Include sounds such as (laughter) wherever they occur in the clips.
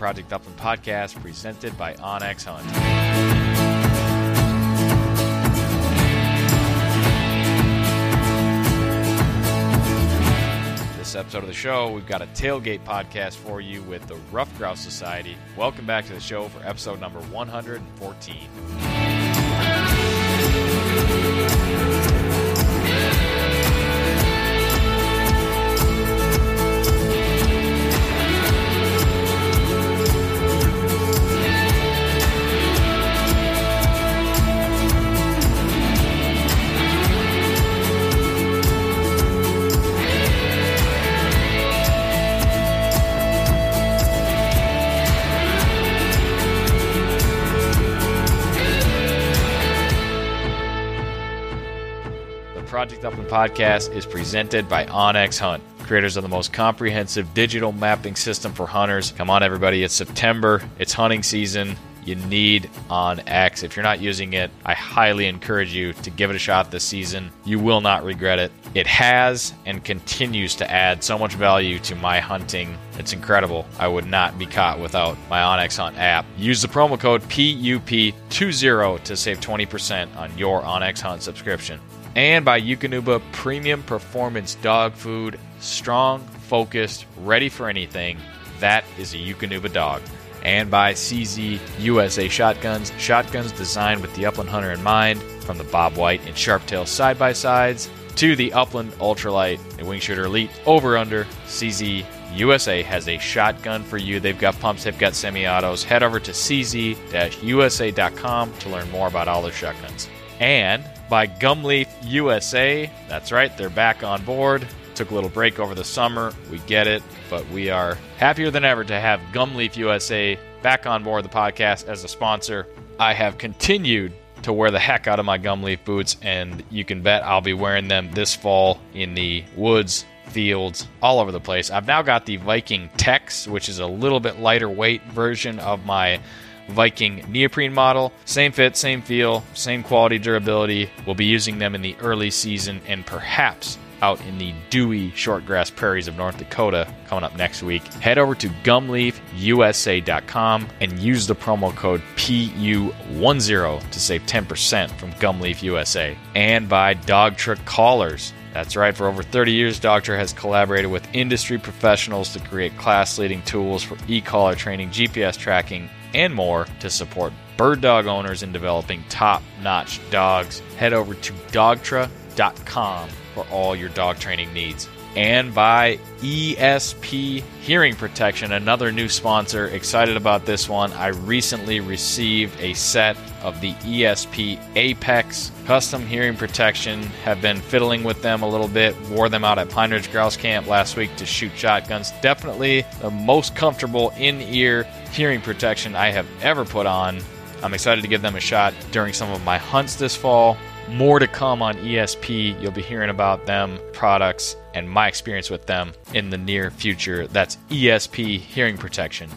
Project Upland podcast presented by onX Hunt. This episode of the show, we've got a tailgate podcast for you with the Ruffed Grouse Society. Welcome back to the show for episode number 114. Podcast is presented by onX Hunt, creators of the most comprehensive digital mapping system for hunters. Come on, everybody, it's September, it's hunting season. You need OnX. If you're not using it, I highly encourage you to give it a shot this season. You will not regret it. It has and continues to add so much value to my hunting. It's incredible. I would not be caught without my OnX Hunt app. Use the promo code PUP20 to save 20% on your OnX Hunt subscription and by Eukanuba Premium Performance Dog Food. Strong, focused, ready for anything. That is a Eukanuba dog. And by CZ USA Shotguns. Shotguns designed with the upland hunter in mind, from the Bob White and Sharptail side by sides to the Upland Ultralight and Wing Shooter Elite over under. CZ USA has a shotgun for you. They've got pumps, they've got semi autos. Head over to cz-usa.com to learn more about all their shotguns. And by Gumleaf USA. That's right, they're back on board. Took a little break over the summer. We get it, but we are happier than ever to have Gumleaf USA back on board the podcast as a sponsor. I have continued to wear the heck out of my Gumleaf boots, and you can bet I'll be wearing them this fall in the woods, fields, all over the place. I've now got the Viking Tex, which is a little bit lighter weight version of my Viking neoprene model. Same fit, same feel, same quality durability. We'll be using them in the early season and perhaps out in the dewy shortgrass prairies of North Dakota coming up next week. Head over to gumleafusa.com and use the promo code PU10 to save 10% from Gumleaf USA. And by Dogtra Collars. That's right, for over 30 years, Dogtra has collaborated with industry professionals to create class leading tools for e collar training, GPS tracking, and more to support bird dog owners in developing top notch dogs. Head over to dogtra.com for all your dog training needs. And by ESP Hearing Protection, another new sponsor. Excited about this one. I recently received a set of the ESP Apex custom hearing protection. Have been fiddling with them a little bit. Wore them out at Pine Ridge Grouse Camp last week to shoot shotguns. Definitely the most comfortable in ear hearing protection I have ever put on. I'm excited to give them a shot during some of my hunts this fall. More to come on ESP. You'll be hearing about them, products, and my experience with them in the near future. That's ESP Hearing Protection.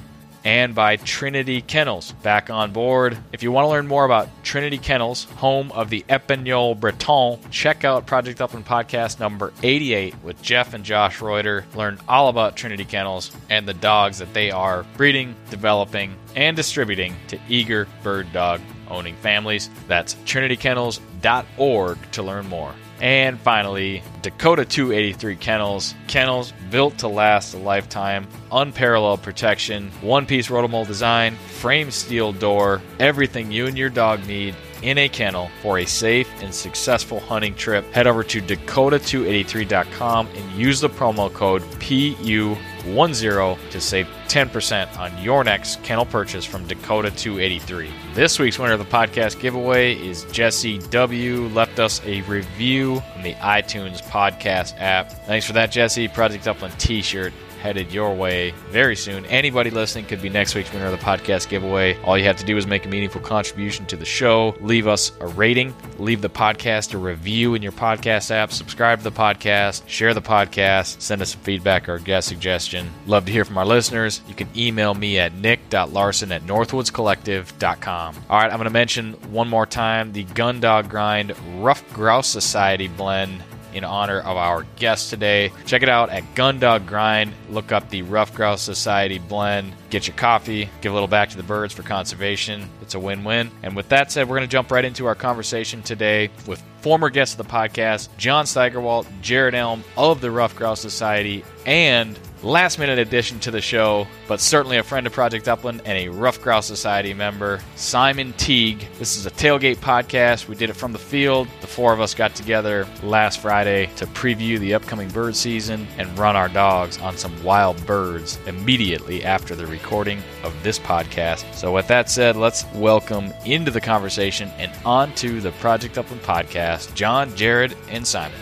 And by Trinity Kennels, back on board. If you want to learn more about Trinity Kennels, home of the Epagneul Breton, check out Project Upland Podcast number 88 with Jeff and Josh Reuter. Learn all about Trinity Kennels and the dogs that they are breeding, developing, and distributing to eager bird dog owning families. That's trinitykennels.org to learn more. And finally, Dakota 283 Kennels. Kennels built to last a lifetime, unparalleled protection, one piece rotomold design, frame steel door, everything you and your dog need in a kennel for a safe and successful hunting trip. Head over to dakota283.com and use the promo code PU10 to save 10% on your next kennel purchase from Dakota 283. This week's winner of the podcast giveaway is Jesse W. Left us a review on the iTunes podcast app. Thanks for that, Jesse. Project Upland t shirt headed your way very soon. Anybody listening could be next week's winner of the podcast giveaway. All you have to do is make a meaningful contribution to the show, leave us a rating, leave the podcast a review in your podcast app, subscribe to the podcast, share the podcast, send us some feedback or a guest suggestion. Love to hear from our listeners. You can email me at nick.larson at northwoodscollective.com. All right, I'm going to mention one more time the Gun Dog Grind Ruffed Grouse Society blend in honor of our guest today. Check it out at Gundog Grind. Look up the Ruffed Grouse Society blend. Get your coffee. Give a little back to the birds for conservation. It's a win win. And with that said, we're going to jump right into our conversation today with former guest of the podcast, John Steigerwalt, Jared Elm of the Ruffed Grouse Society, and last minute addition to the show, but certainly a friend of Project Upland and a Ruffed Grouse Society member, Simon Teague. This is a tailgate podcast. We did it from the field. The four of us got together last Friday to preview the upcoming bird season and run our dogs on some wild birds immediately after the recording of this podcast. So, with that said, let's welcome into the conversation and onto the Project Upland podcast John, Jared, and Simon.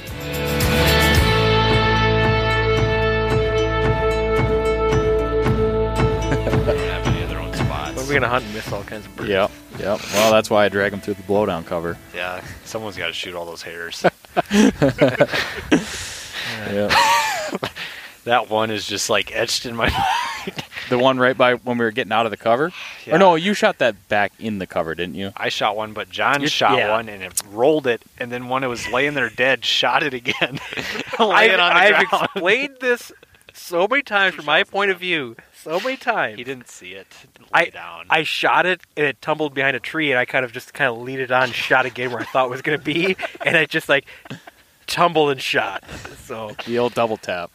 We're gonna hunt and miss all kinds of birds. Yep, yep. Well, that's why I drag them through the blowdown cover. Yeah, someone's got to shoot all those haters. (laughs) (laughs) Yeah. (laughs) that one is just like etched in my mind. The one right by when we were getting out of the cover? Yeah. Or no, you shot that back in the cover, didn't you? I shot one, but John You- shot yeah. one and it rolled it, and then when it was laying there dead, shot it again, I've, laying I've explained this so many times from my point of view. So many times. He didn't see it lay I, down. I shot it and it tumbled behind a tree and I kind of just kind of lead it on and shot again where I thought it was going to be (laughs) and it just like tumbled and shot. So The old double tap.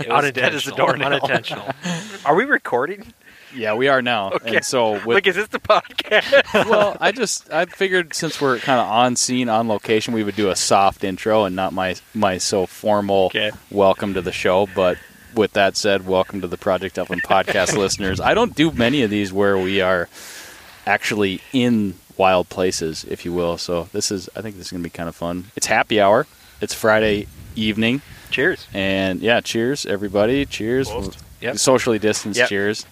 it was dead as a unintentional. doornail. (laughs) Unintentional. (laughs) Are we recording? Yeah, we are now. Okay. And so with like, is this the podcast? well, I just I figured since we're kind of on scene, on location, we would do a soft intro and not my my so formal Okay. welcome to the show. But with that said, welcome to the Project Upland podcast (laughs) listeners. I don't do many of these where we are actually in wild places, if you will. So this is I think this is gonna be kind of fun. It's happy hour. It's Friday evening, Cheers. and yeah, cheers everybody. Cheers. Yep. Socially distanced. Yep. Cheers.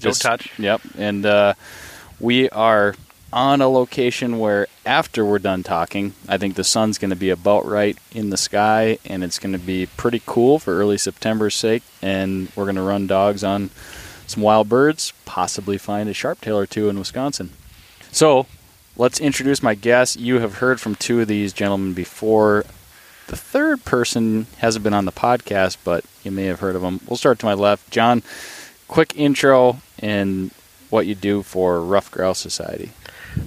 Don't touch. Yep. And uh, we are on a location where after we're done talking, I think the sun's going to be about right in the sky and it's going to be pretty cool for early September's sake. And we're going to run dogs on some wild birds, possibly find a sharp tail or two in Wisconsin. So let's introduce my guests. You have heard from two of these gentlemen before. The third person hasn't been on the podcast, but you may have heard of him. We'll start to my left. John, quick intro and what you do for Ruffed Grouse Society.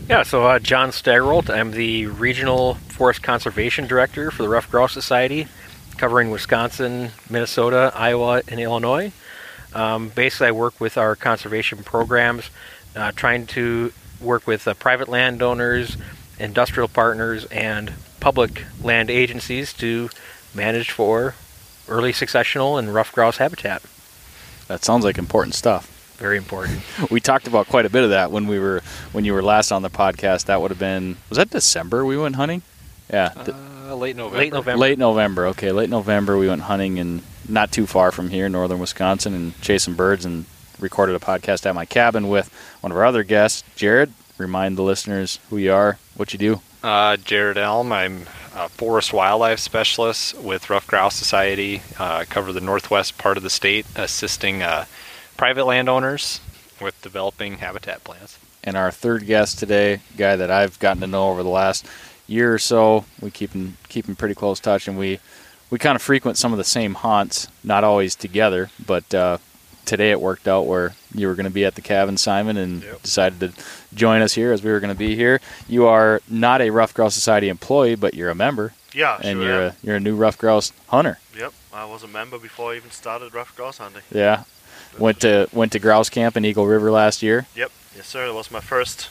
Yeah, so uh, John Steigerwalt. I'm the Regional Forest Conservation Director for the Ruffed Grouse Society, covering Wisconsin, Minnesota, Iowa, and Illinois. Um, basically, I work with our conservation programs, uh, trying to work with uh, private landowners, industrial partners, and public land agencies to manage for early successional and ruffed grouse habitat. That sounds like important stuff. Very important. (laughs) We talked about quite a bit of that when we were when you were last on the podcast. That would have been was that December we went hunting? Yeah, Uh, late November. Late November. late November. Okay, late November we went hunting and not too far from here, northern Wisconsin, and chasing birds and recorded a podcast at my cabin with one of our other guests, Jared. Remind the listeners who you are, what you do. Uh, Jared Elm. I'm a forest wildlife specialist with Ruffed Grouse Society. Uh, I cover the northwest part of the state, assisting uh, private landowners with developing habitat plans. And our third guest today, guy that I've gotten to know over the last year or so, we keep in, keep in pretty close touch, and we we kind of frequent some of the same haunts, not always together, but uh, today it worked out where you were going to be at the cabin, Simon, and Yep. decided to join us here as we were going to be here. You are not a Ruffed Grouse Society employee, but you're a member, Yeah, and sure you're am. a you're a new Ruffed Grouse hunter. Yep, I was a member before I even started ruffed grouse hunting. Yeah, went to went to grouse camp in Eagle River last year. Yep, yes sir. It was my first,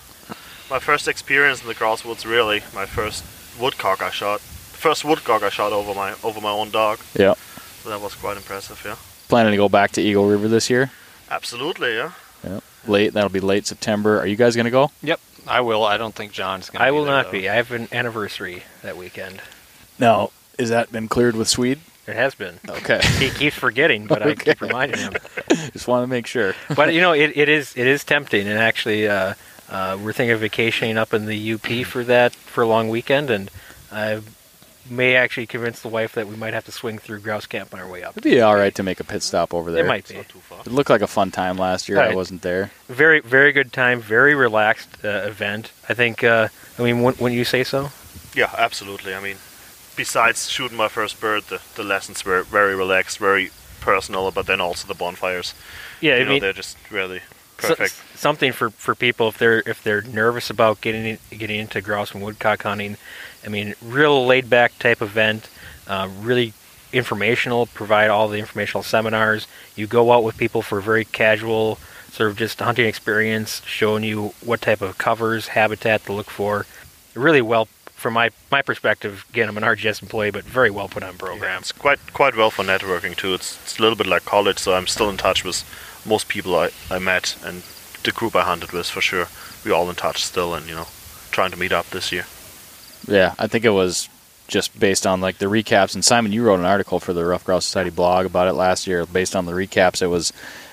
my first experience in the grouse woods. Really, my first woodcock I shot. First woodcock I shot over my over my own dog. Yeah, So that was quite impressive. Yeah, planning to go back to Eagle River this year. absolutely. Yeah. Yeah, late. That'll be late September. Are you guys going to go? Yep, I will. I don't think John's going to I will not be. I have an anniversary that weekend. Now, Is that been cleared with Swede? It has been. Okay. He keeps forgetting, but I keep reminding him. (laughs) Just want to make sure. (laughs) But you know, it, it is it is tempting, and actually, uh, uh, we're thinking of vacationing up in the UP for that for a long weekend, and I may actually convince the wife that we might have to swing through grouse camp on our way up. It'd be all right to make a pit stop over there. It might be not too far. It looked like a fun time last year. I wasn't there. very very good time, very relaxed uh, event. I think. Uh, I mean, wouldn't wouldn't you say so? Yeah, absolutely. I mean, besides shooting my first bird, the, the lessons were very relaxed, very personal, but then also the bonfires. Yeah, you I know, mean, they're just really so- perfect. something for, for people if they're if they're nervous about getting in- getting into grouse and woodcock hunting. I mean, real laid back type event, uh, really informational. Provide all the informational seminars. You go out with people for a very casual sort of just hunting experience, showing you what type of covers, habitat to look for. Really well, from my my perspective. Again, I'm an RGS employee, but very well put on Yeah, program. it's quite quite well for networking too. It's, it's a little bit like college, so I'm still in touch with most people I, I met and the group I hunted with for sure. We're all in touch still, and you know, trying to meet up this year. Yeah, I think it was just based on like the recaps. And Simon, you wrote an article for the Ruffed Grouse Society blog about it last year. Based on the recaps, it was,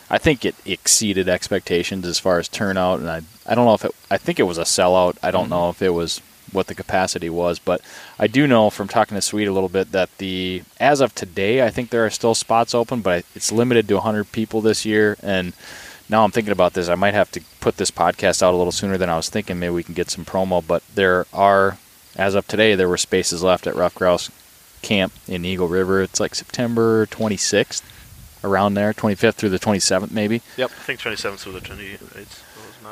I think it exceeded expectations as far as turnout. And I, I don't know if it, I think it was a sellout. I don't mm-hmm. know if it was what the capacity was, but I do know from talking to Swede a little bit that the as of today, I think there are still spots open, but it's limited to 100 people this year. And now I'm thinking about this. I might have to put this podcast out a little sooner than I was thinking. Maybe we can get some promo. But there are, as of today, there were spaces left at Ruffed Grouse Camp in Eagle River. It's like September 26th, around there, 25th through the 27th, maybe. Yep, I think 27th through the 28th, or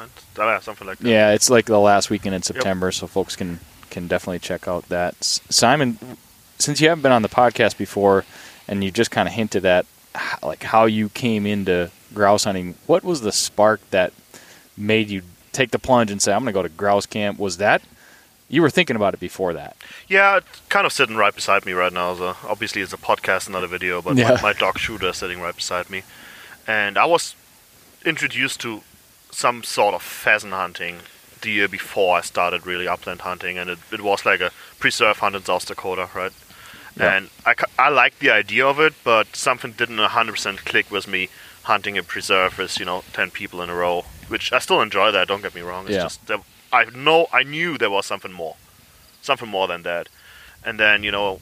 9th, yeah, something like that. Yeah, it's like the last weekend in September, so folks can can definitely check out that. Simon, since you haven't been on the podcast before, and you just kind of hinted at like how you came into grouse hunting, what was the spark that made you take the plunge and say, "I'm going to go to grouse camp"? Was that you were thinking about it before that? Yeah, it's kind of sitting right beside me right now. So obviously, it's a podcast, not a video, but Yeah. my, my dog Shooter is sitting right beside me. And I was introduced to some sort of pheasant hunting the year before I started really upland hunting, and it, it was like a preserve hunt in South Dakota, right? Yeah. And I, I liked the idea of it, but something didn't 100% click with me hunting a preserve with, you know, 10 people in a row, which I still enjoy that, don't get me wrong. It's Yeah. just, that I know, I knew there was something more something more than that. And then you know,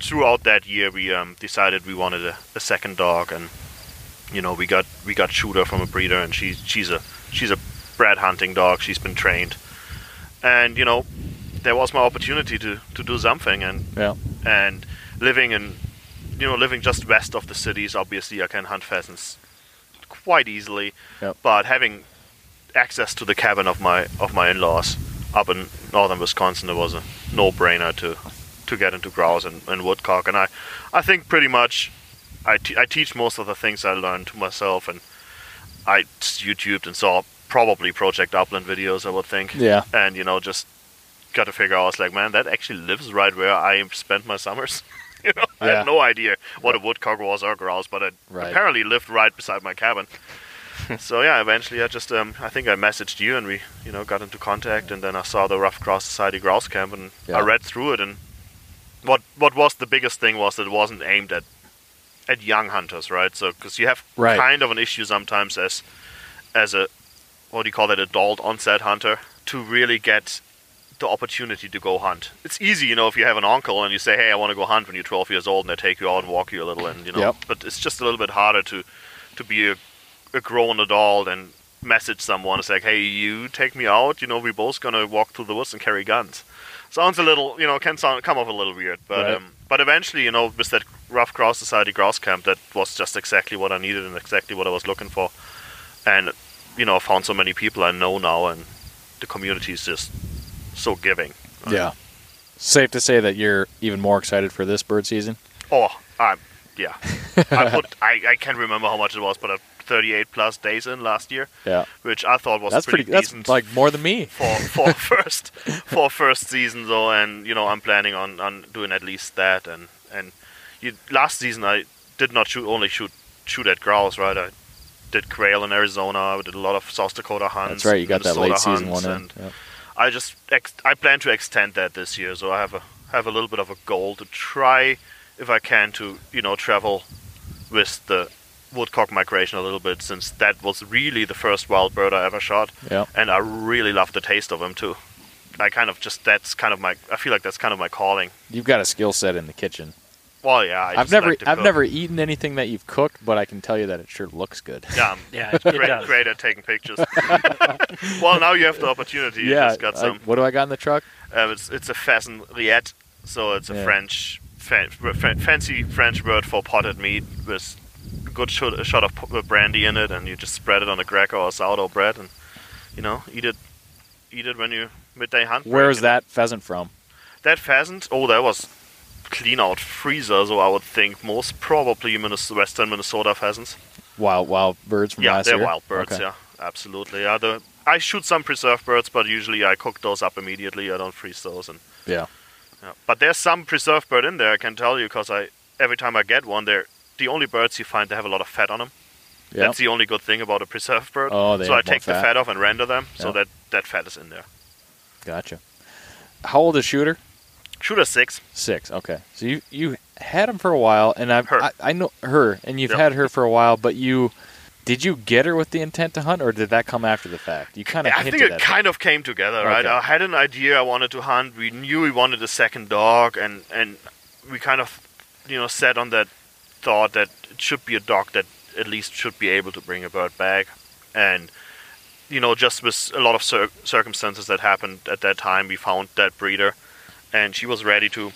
throughout that year, we um, decided we wanted a, a second dog, and you know, we got we got Shooter from a breeder, and she she's a she's a bred hunting dog. She's been trained, and you know, there was my opportunity to to do something, and Yeah. and living in, you know, living just west of the cities, obviously I can hunt pheasants quite easily. Yep. But having access to the cabin of my of my in-laws up in northern Wisconsin, it was a no-brainer to to get into grouse and, and woodcock. And I, I think pretty much, I, te- I teach most of the things I learned to myself, and I YouTubed and saw probably Project Upland videos. I would think. Yeah. And you know, just got to figure out. I was like, man, that actually lives right where I spent my summers. (laughs) you know, I had no idea what a woodcock was or grouse, but it Right. apparently lived right beside my cabin. (laughs) so yeah, eventually I just um, I think I messaged you and we you know got into contact and then I saw the Ruffed Grouse Society grouse camp and Yeah. I read through it and what what was the biggest thing was that it wasn't aimed at at young hunters, right? So because you have Right. kind of an issue sometimes as as a what do you call that adult onset hunter to really get the opportunity to go hunt. It's easy, you know, if you have an uncle and you say, "Hey, I want to go hunt" when you're 12 years old, and they take you out and walk you a little, and you know. Yep. But it's just a little bit harder to to be a, a grown adult and message someone. It's like, "Hey, you take me out. You know, we're both gonna walk through the woods and carry guns." Sounds a little, you know, can sound come off a little weird, but Right. um, but eventually, you know, with that ruffed grouse society grass camp, that was just exactly what I needed and exactly what I was looking for, and you know, I found so many people I know now, and the community is just so giving. Yeah. Safe to say that you're even more excited for this bird season. Oh, I yeah. (laughs) I put I, I can't remember how much it was, but uh, 38 plus days in last year, Yeah. which I thought was That's pretty, pretty. That's decent like more than me. for for (laughs) first for first season though, and you know I'm planning on, on doing at least that. And and you, last season I did not shoot only shoot shoot at grouse, right? I did quail in Arizona. I did a lot of South Dakota hunts. That's right. You got that Minnesota late season one and. I just ex- I plan to extend that this year, so I have a have a little bit of a goal to try, if I can, to you know travel with the woodcock migration a little bit, since that was really the first wild bird I ever shot, Yep. and I really love the taste of them too. I kind of just that's kind of my I feel like that's kind of my calling. You've got a skill set in the kitchen. Well, yeah, I I've never, like I've cook. never eaten anything that you've cooked, but I can tell you that it sure looks good. Yeah, I'm Yeah, it, (laughs) it great, does. great at taking pictures. (laughs) well, now you have the opportunity. You yeah. just got I- some. what do I got in the truck? Um, it's it's a pheasant rillette, so it's a Yeah. French fa- fa- fancy French word for potted meat with a good shot, a shot of uh, brandy in it, and you just spread it on a cracker or sourdough bread, and you know eat it eat it when you midday hunt. Where is that pheasant from? That pheasant? Oh, that was clean out freezer, so I would think most probably Minnes- western Minnesota pheasants. Wild, wild birds from yeah, last they're wild birds. Okay. Yeah, absolutely. Yeah, the, I shoot some preserved birds, but usually I cook those up immediately. I don't freeze those and. Yeah. Yeah. But there's some preserved bird in there. I can tell you because I every time I get one, they're the only birds you find that have a lot of fat on them. Yeah. That's the only good thing about a preserved bird. Oh, they so I take the fat. fat off and render them, so that that fat is in there. Gotcha. How old is Shooter? Shooter six. Six. Okay. So you you had him for a while, and I've, Her. I I know her, and you've Yep. had her for a while. But you did you get her with the intent to hunt, or did that come after the fact? You kind of I think it kind of came together, right? Okay. I had an idea I wanted to hunt. We knew we wanted a second dog, and and we kind of, you know, set on that thought that it should be a dog that at least should be able to bring a bird back, and you know, just with a lot of cir- circumstances that happened at that time, we found that breeder, and she was ready to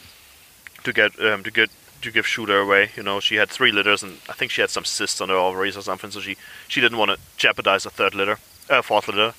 to get um, to get to give shooter away. You know, she had three litters, and I think she had some cysts on her ovaries or something, so she she didn't want to jeopardize a third litter, uh, fourth litter.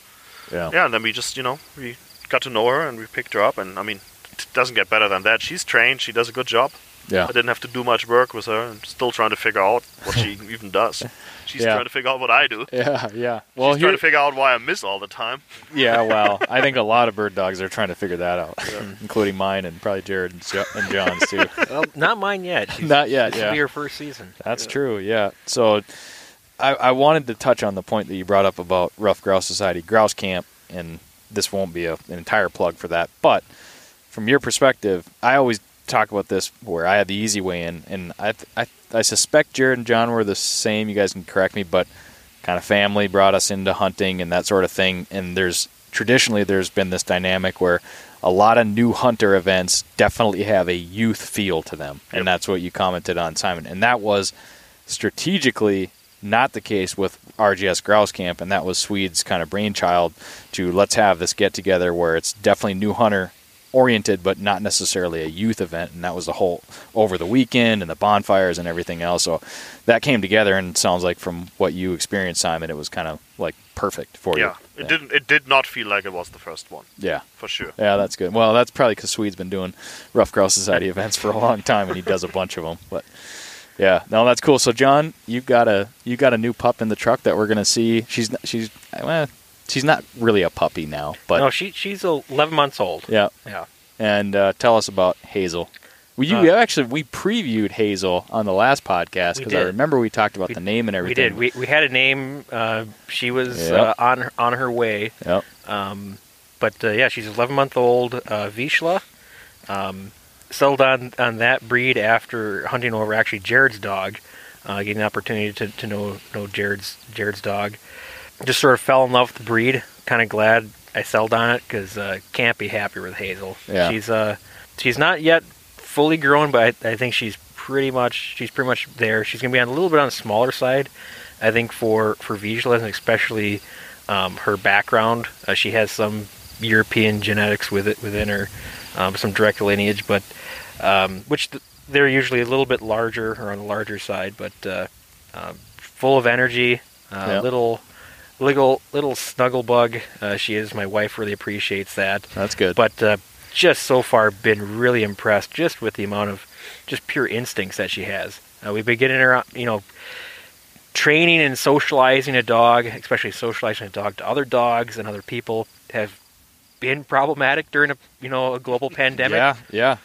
Yeah. Yeah, and then we just, you know, we got to know her and we picked her up, and I mean, it doesn't get better than that. She's trained, she does a good job. Yeah. I didn't have to do much work with her. I'm still trying to figure out what she (laughs) even does. She's Yeah. trying to figure out what I do. (laughs) Yeah. Yeah. Well, She's here, trying to figure out why I miss all the time. yeah. (laughs) Well, I think a lot of bird dogs are trying to figure that out, including mine and probably Jared and, jo- and John's too. Well, not mine yet. She's, Not yet. This will Yeah. be her first season. That's true, yeah. So I, I wanted to touch on the point that you brought up about Ruffed Grouse Society Grouse Camp, and this won't be a, an entire plug for that. But from your perspective, I always talk about this where I had the easy way in, and I, I, I suspect Jared and John were the same. You guys can correct me, but kind of family brought us into hunting and that sort of thing. And there's traditionally there's been this dynamic where a lot of new hunter events definitely have a youth feel to them, Yep. and that's what you commented on, Simon. And that was strategically not the case with RGS Grouse Camp, and that was Swede's kind of brainchild to let's have this get together where it's definitely new hunter oriented, but not necessarily a youth event, and that was the whole over the weekend and the bonfires and everything else. So that came together, and it sounds like from what you experienced, Simon, it was kind of like perfect for you. Yeah, you. it didn't. It did not feel like it was the first one Yeah. for sure. Yeah, that's good. Well, that's probably because Swede's been doing Ruffed Grouse Society (laughs) events for a long time, and he does a bunch of them. But yeah, no, that's cool. So, John, you got a you got a new pup in the truck that we're gonna see. She's she's well, she's not really a puppy now, but no, she she's 11 months old. yeah. Yeah. And uh, tell us about Hazel. We you Uh, actually we previewed Hazel on the last podcast because I remember we talked about We- the name and everything. We did. We, we had a name. Uh, she was Yep. uh, on her- on her way. Yep. Um, but uh, yeah, she's 11 month old uh, Vizsla. Um, settled on on that breed after hunting over actually Jared's dog, uh, getting the opportunity to, to know know Jared's Jared's dog. Just sort of fell in love with the breed. Kind of glad I sold on it because uh, can't be happy with Hazel. Yeah. She's uh she's not yet fully grown, but I, I think she's pretty much she's pretty much there. She's gonna be on a little bit on the smaller side. I think for for and especially um, her background, uh, she has some European genetics with it within her, um, some direct lineage, but um, which th- they're usually a little bit larger or on the larger side, but uh, uh, full of energy, uh, Yeah. little little little snuggle bug. Uh, she is. My wife really appreciates that. That's good. But uh, just so far, been really impressed just with the amount of just pure instincts that she has. Uh, we've been getting her, you know, training and socializing a dog, especially socializing a dog to other dogs and other people, have been problematic during a you know a global pandemic. yeah, yeah.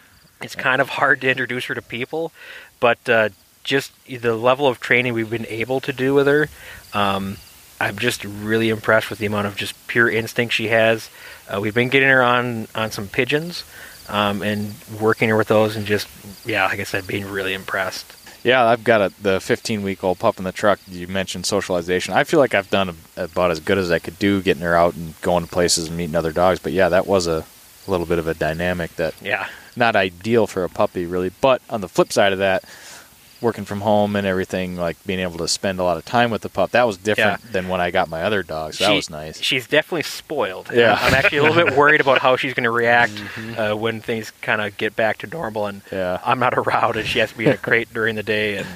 It's kind of hard to introduce her to people, but uh, just the level of training we've been able to do with her, um, I'm just really impressed with the amount of just pure instinct she has. Uh, we've been getting her on on some pigeons um, and working her with those, and just yeah, like I said, being really impressed. Yeah, I've got a, the 15 week old pup in the truck. You mentioned socialization. I feel like I've done a, about as good as I could do getting her out and going to places and meeting other dogs. But yeah, that was a little bit of a dynamic that Yeah, not ideal for a puppy, really. But on the flip side of that, working from home and everything, like being able to spend a lot of time with the pup, that was different Yeah. than when I got my other dogs. that She- was nice. She's definitely spoiled. Yeah. I'm actually a little bit (laughs) worried about how she's going to react uh, when things kind of get back to normal, and Yeah. I'm not (laughs) around, and she has to be in a crate during the day, and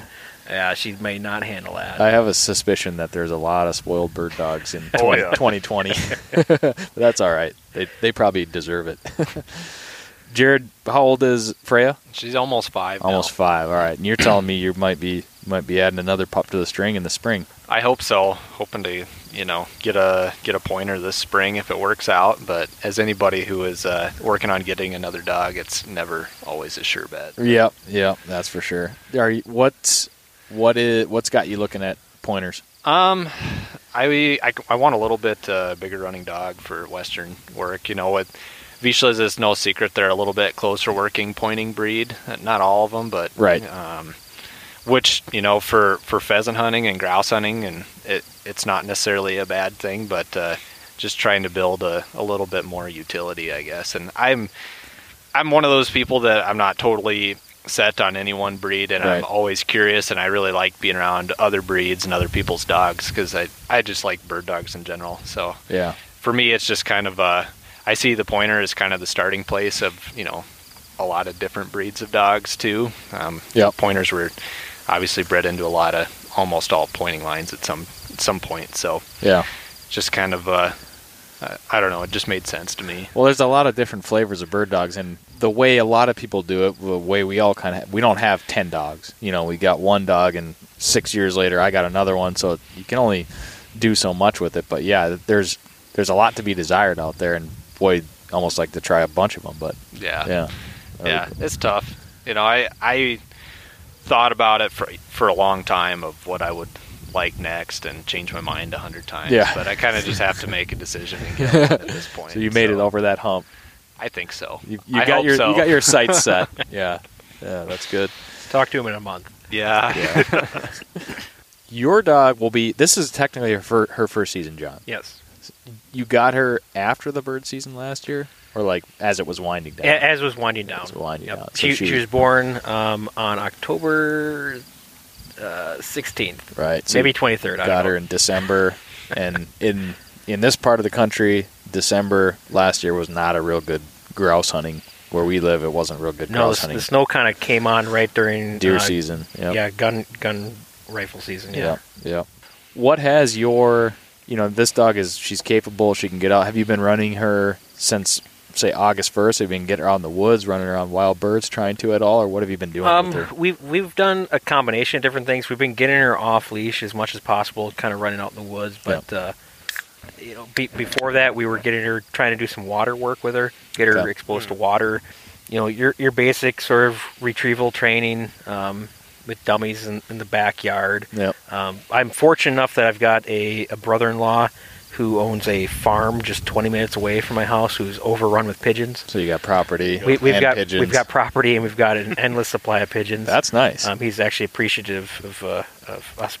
yeah, she may not handle that. I have a suspicion that there's a lot of spoiled bird dogs in Oh, 20, yeah. 2020. (laughs) but that's all right. They they probably deserve it. Jared, how old is Freya? She's almost five. now. Almost five. All right, and you're telling me you might be might be adding another pup to the string in the spring. I hope so. Hoping to, you know, get a get a pointer this spring if it works out. But as anybody who is uh, working on getting another dog, it's never always a sure bet. Yep, yep, that's for sure. Are you, what's what is what's got you looking at pointers? Um, I I, I want a little bit uh, bigger running dog for Western work. You know, with Vizslas is no secret they're a little bit closer working pointing breed. Not all of them, but Right. Um, which you know for for pheasant hunting and grouse hunting, and it it's not necessarily a bad thing, but uh, just trying to build a, a little bit more utility, I guess. And I'm I'm one of those people that I'm not totally set on any one breed, and Right. I'm always curious, and I really like being around other breeds and other people's dogs because I I just like bird dogs in general. So Yeah, for me, it's just kind of uh, I see the pointer as kind of the starting place of you know a lot of different breeds of dogs too. Um, Yep. pointers were obviously bred into a lot of almost all pointing lines at some at some point. So yeah. just kind of uh, uh, I don't know, it just made sense to me. Well, there's a lot of different flavors of bird dogs, and the way a lot of people do it, the way we all kind of we don't have ten dogs. You know, we got one dog, and six years later, I got another one. So you can only do so much with it. But yeah, there's there's a lot to be desired out there, and boy, almost like to try a bunch of them. But Yeah. yeah, yeah, it's tough. You know, I I thought about it for for a long time of what I would like next and change my mind a hundred times. Yeah. But I kind of just have to make a decision and get (laughs) at this point. So you made it over that hump. I think so. You, you I got hope your so. you got your sights set. (laughs) yeah, yeah, that's good. Talk to him in a month. Yeah. (laughs) Your dog will be. This is technically her, her first season, John. Yes. You got her after the bird season last year, or like as it was winding down. As was winding down. As was winding Yep. down. So She, she she, was- born um, on October uh, 16th, right. So maybe 23rd. I got her know. in December, and in in this part of the country, December last year was not a real good grouse hunting. Where we live, it wasn't real good No, grouse the, hunting. the snow kind of came on right during Deer uh, season. Yep. Yeah, gun gun rifle season. Yeah. Yeah. Yeah. What has your, you know, this dog is she's capable. She can get out. Have you been running her since say August first? Have you been getting her out in the woods, running around wild birds, trying to at all, or what have you been doing Um, we've we've done a combination of different things. We've been getting her off leash as much as possible, kind of running out in the woods. But uh, you know, be, before that, we were getting her trying to do some water work with her, get her Okay. exposed to water. You know, your your basic sort of retrieval training um, with dummies in, in the backyard. Yep. Um, I'm fortunate enough that I've got a, a brother-in-law who owns a farm just 20 minutes away from my house, who's overrun with pigeons. So you got property. We, we've and got pigeons. we've got property and we've got an (laughs) endless supply of pigeons. That's nice. Um, he's actually appreciative of, uh, of us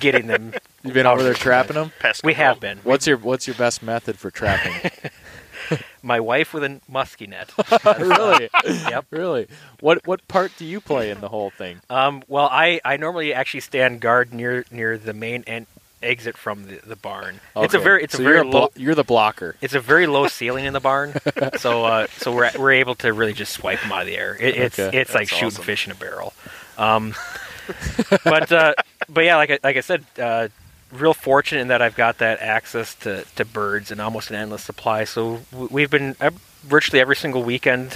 getting them. (laughs) You've been over there trapping them. Pest We have been. What's your What's your best method for trapping? (laughs) My wife with a muskie net. (laughs) (laughs) really? Yep. Really? What What part do you play in the whole thing? Um, well, I, I normally actually stand guard near near the main en- exit from the, the barn. It's a very it's so a very you're, blo- low you're the blocker. it's a very low ceiling in the barn, (laughs) so uh, so we're we're able to really just swipe them out of the air. It, it's Okay. it's like That's shooting awesome. fish in a barrel. Um, but uh, but yeah, like I, like I said, uh, real fortunate in that I've got that access to, to birds and almost an endless supply. So we've been uh, virtually every single weekend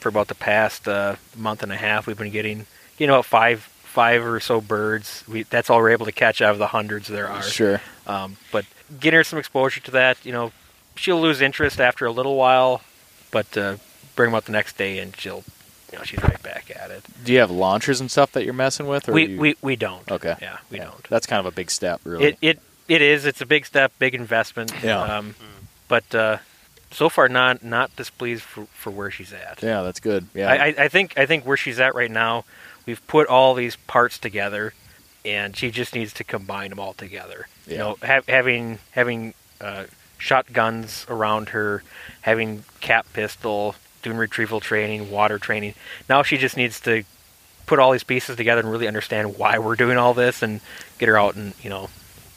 for about the past uh, month and a half. We've been getting you know five five or so birds. We that's all we're able to catch out of the hundreds there are. Sure. Um, but getting her some exposure to that, you know, she'll lose interest after a little while, but uh, bring them out the next day and she'll, you know, she's right back at it. Do you have launchers and stuff that you're messing with? Or We, you- we we don't. Okay. Yeah, we Yeah. don't. That's kind of a big step, really. It it it is. It's a big step, big investment. Yeah. Um, but uh, so far, not not displeased for, for where she's at. yeah, that's good. Yeah. I, I, I think I think where she's at right now, we've put all these parts together, and she just needs to combine them all together. You know, ha- having having uh, shotguns around her, having cap pistol, doing retrieval training, water training. Now she just needs to put all these pieces together and really understand why we're doing all this, and get her out and you know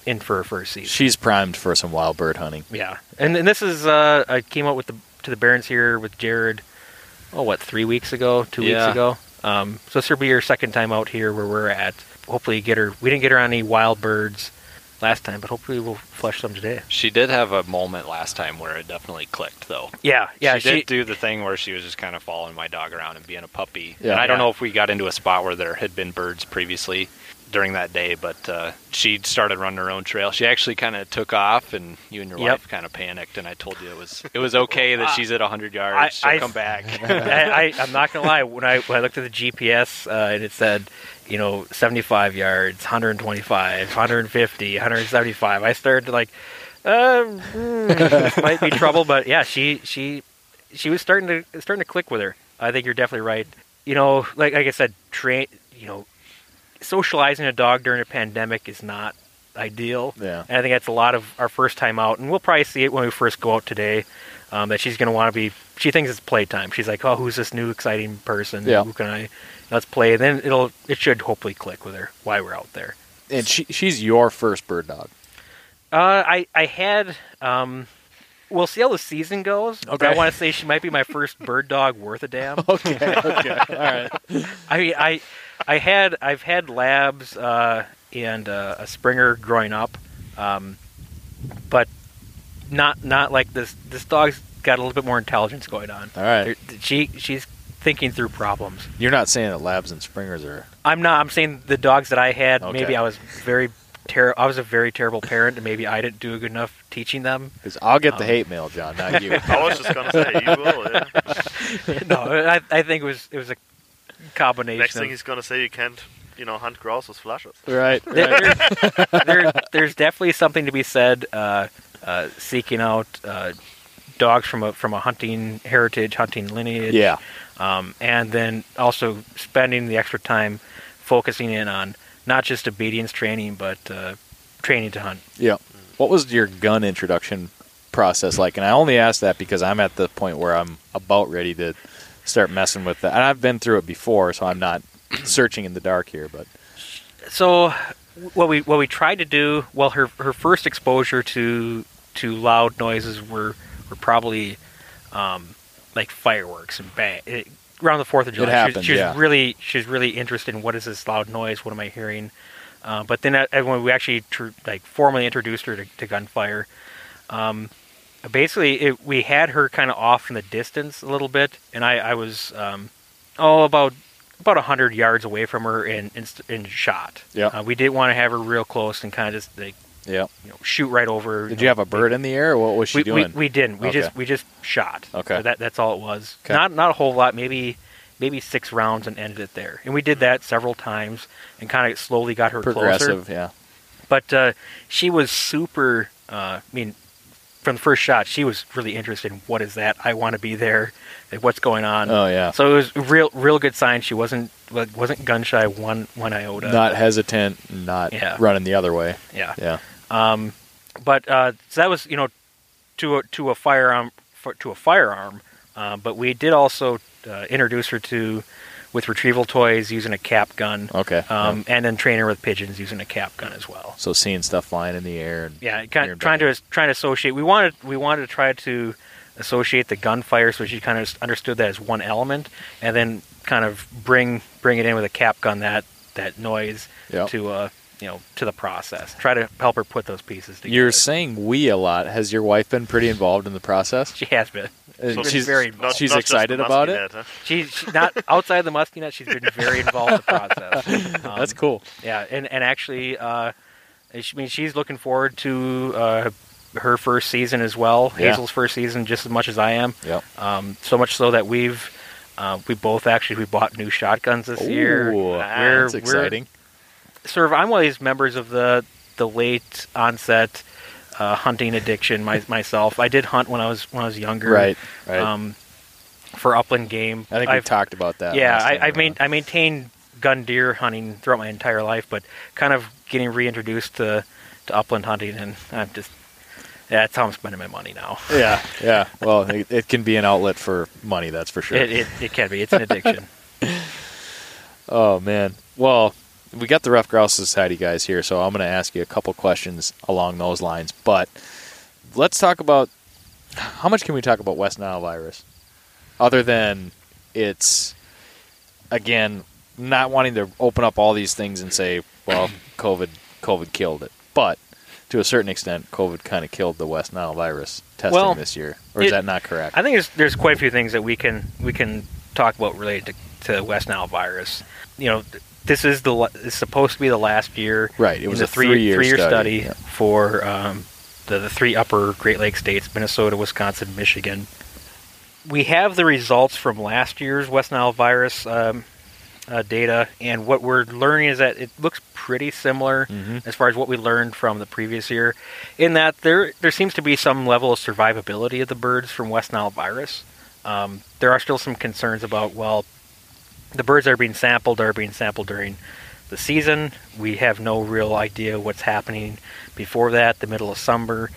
in for her first season. She's primed for some wild bird hunting. Yeah, and, and this is uh, I came out with the to the barrens here with Jared. Oh, what three weeks ago, two Yeah. weeks ago. Um, so this will be her second time out here where we're at. Hopefully, get her. We didn't get her on any wild birds last time, but hopefully we'll flush some today. She did have a moment last time where it definitely clicked, though. Yeah, yeah. she, did do the thing where she was just kind of following my dog around and being a puppy. Yeah. and I don't Yeah. know if we got into a spot where there had been birds previously during that day, but uh, she started running her own trail. She actually kind of took off, and you and your Yep. wife kind of panicked. And I told you it was it was okay that (laughs) she's at 100 yards. I- She'll I- come back. (laughs) I, I'm not gonna lie. When I when I looked at the GPS uh, and it said, you know, 75 yards, 125, 150, 175, I started to like, um, (laughs) this might be trouble. But yeah, she she she was starting to starting to click with her. I think you're definitely right. You know, like like I said, train. You know, socializing a dog during a pandemic is not ideal. Yeah. And I think that's a lot of our first time out, and we'll probably see it when we first go out today. Um, that she's going to want to be. She thinks it's playtime. She's like, "Oh, who's this new exciting person? Yeah. Who can I? Let's play." And then it'll. It should hopefully click with her why we're out there. And she she's your first bird dog. Uh, I I had. Um, we'll see how the season goes. but Okay. I want to say she might be my first bird dog worth a damn. (laughs) Okay. Okay. All right. (laughs) I mean, I, I had, I've had labs uh, and uh, a Springer growing up, um, but not, not like this. This dog's got a little bit more intelligence going on. All right. She, she's thinking through problems. You're not saying that labs and springers are. I'm not. I'm saying the dogs that I had. Okay. Maybe I was very terrible. I was a very terrible parent, and maybe I didn't do a good enough teaching them. Because I'll get the Um, hate mail, John, not you. (laughs) I was just gonna say you will. Yeah. (laughs) no, I, I think it was it was a combination. Next of, thing he's gonna say, you can't, you know, hunt grouse with Vizslas. right. there, right. there, there- there's definitely something to be said. Uh, uh, seeking out uh, dogs from a from a hunting heritage, hunting lineage. Yeah. Um, and then also spending the extra time focusing in on not just obedience training, but uh, training to hunt. Yeah. What was your gun introduction process like? And I only ask that because I'm at the point where I'm about ready to start messing with that. And I've been through it before, so I'm not (clears throat) searching in the dark here. But So what we what we tried to do, well, her her first exposure to to loud noises were were probably um, like fireworks and bang it, around the Fourth of July. she was- happens, she was yeah. really she's really interested in what is this loud noise? What am I hearing? Uh, but then uh, when we actually tr- like formally introduced her to, to gunfire, um, basically it, we had her kind of off in the distance a little bit, and I, I was um, oh about about hundred yards away from her and and, and shot. Yeah. uh, we didn't want to have her real close and kind of just like Yeah. you know shoot right over. Did you have a bird in the air, or what was she we, doing? We, we didn't. We Okay. just we just shot. Okay. So that that's all it was. Okay. Not not a whole lot. Maybe maybe six rounds and ended it there. And we did that several times and kind of slowly got her Progressive, closer. yeah. But uh, she was super. Uh, I mean, from the first shot, she was really interested in what is that? I want to be there. Like, what's going on? Oh yeah. So it was real real good sign. She wasn't wasn't gun shy one one iota. not hesitant, not Yeah. running the other way. yeah. Yeah. Um, but uh, so that was you know to a, to a firearm for, to a firearm. Uh, but we did also uh, introduce her to with retrieval toys using a cap gun. Okay. Um, and then train her with pigeons using a cap gun as well. So seeing stuff flying in the air. And Yeah, kind of trying to trying to associate. We wanted we wanted to try to associate the gunfire so she kind of understood that as one element, and then kind of bring bring it in with a cap gun that that noise Yep. to uh you know to the process. Try to help her put those pieces together. You're saying we a lot. Has your wife been pretty involved in the process? She has been. Uh, been she's very Not- she's not excited about musky it. net, huh? She's she, not outside the musky net. She's been very involved in the process. (laughs) Um, That's cool. Yeah, and and actually, uh, I mean, she's looking forward to uh, her first season as well. Yeah. Hazel's first season, just as much as I am. Yep. Um, so much so that we've uh, we both actually we bought new shotguns this year. Ooh, We're- that's we're exciting. Sort of, I'm one of these members of the the late onset uh, hunting addiction. My, myself, I did hunt when I was when I was younger. Right. Right. Um, for upland game, I think we I've- talked about that. yeah, I, I, main, I maintained gun deer hunting throughout my entire life, but kind of getting reintroduced to, to upland hunting, and I'm just yeah, that's how I'm spending my money now. Yeah, yeah. (laughs) Well, it, it can be an outlet for money. That's for sure. It, it, it can be. It's an addiction. (laughs) Oh man. Well, we got the Ruffed Grouse Society guys here, so I'm going to ask you a couple questions along those lines. But let's talk about how much can we talk about West Nile virus, other than it's again not wanting to open up all these things and say, well, COVID, COVID killed it, but to a certain extent, COVID kind of killed the West Nile virus testing Well, this year, or is it- that not correct? I think there's there's quite a few things that we can we can talk about related to, to West Nile virus. You know, this is the it's supposed to be the last year. Right, it was a three-year three-year study, study, yeah. for um, the, the three upper Great Lakes states: Minnesota, Wisconsin, Michigan. We have the results from last year's West Nile virus um, uh, data, and what we're learning is that it looks pretty similar Mhm. as far as what we learned from the previous year. In that there there seems to be some level of survivability of the birds from West Nile virus. Um, there are still some concerns about well, the birds that are being sampled are being sampled during the season. We have no real idea what's happening before that, the middle of summer,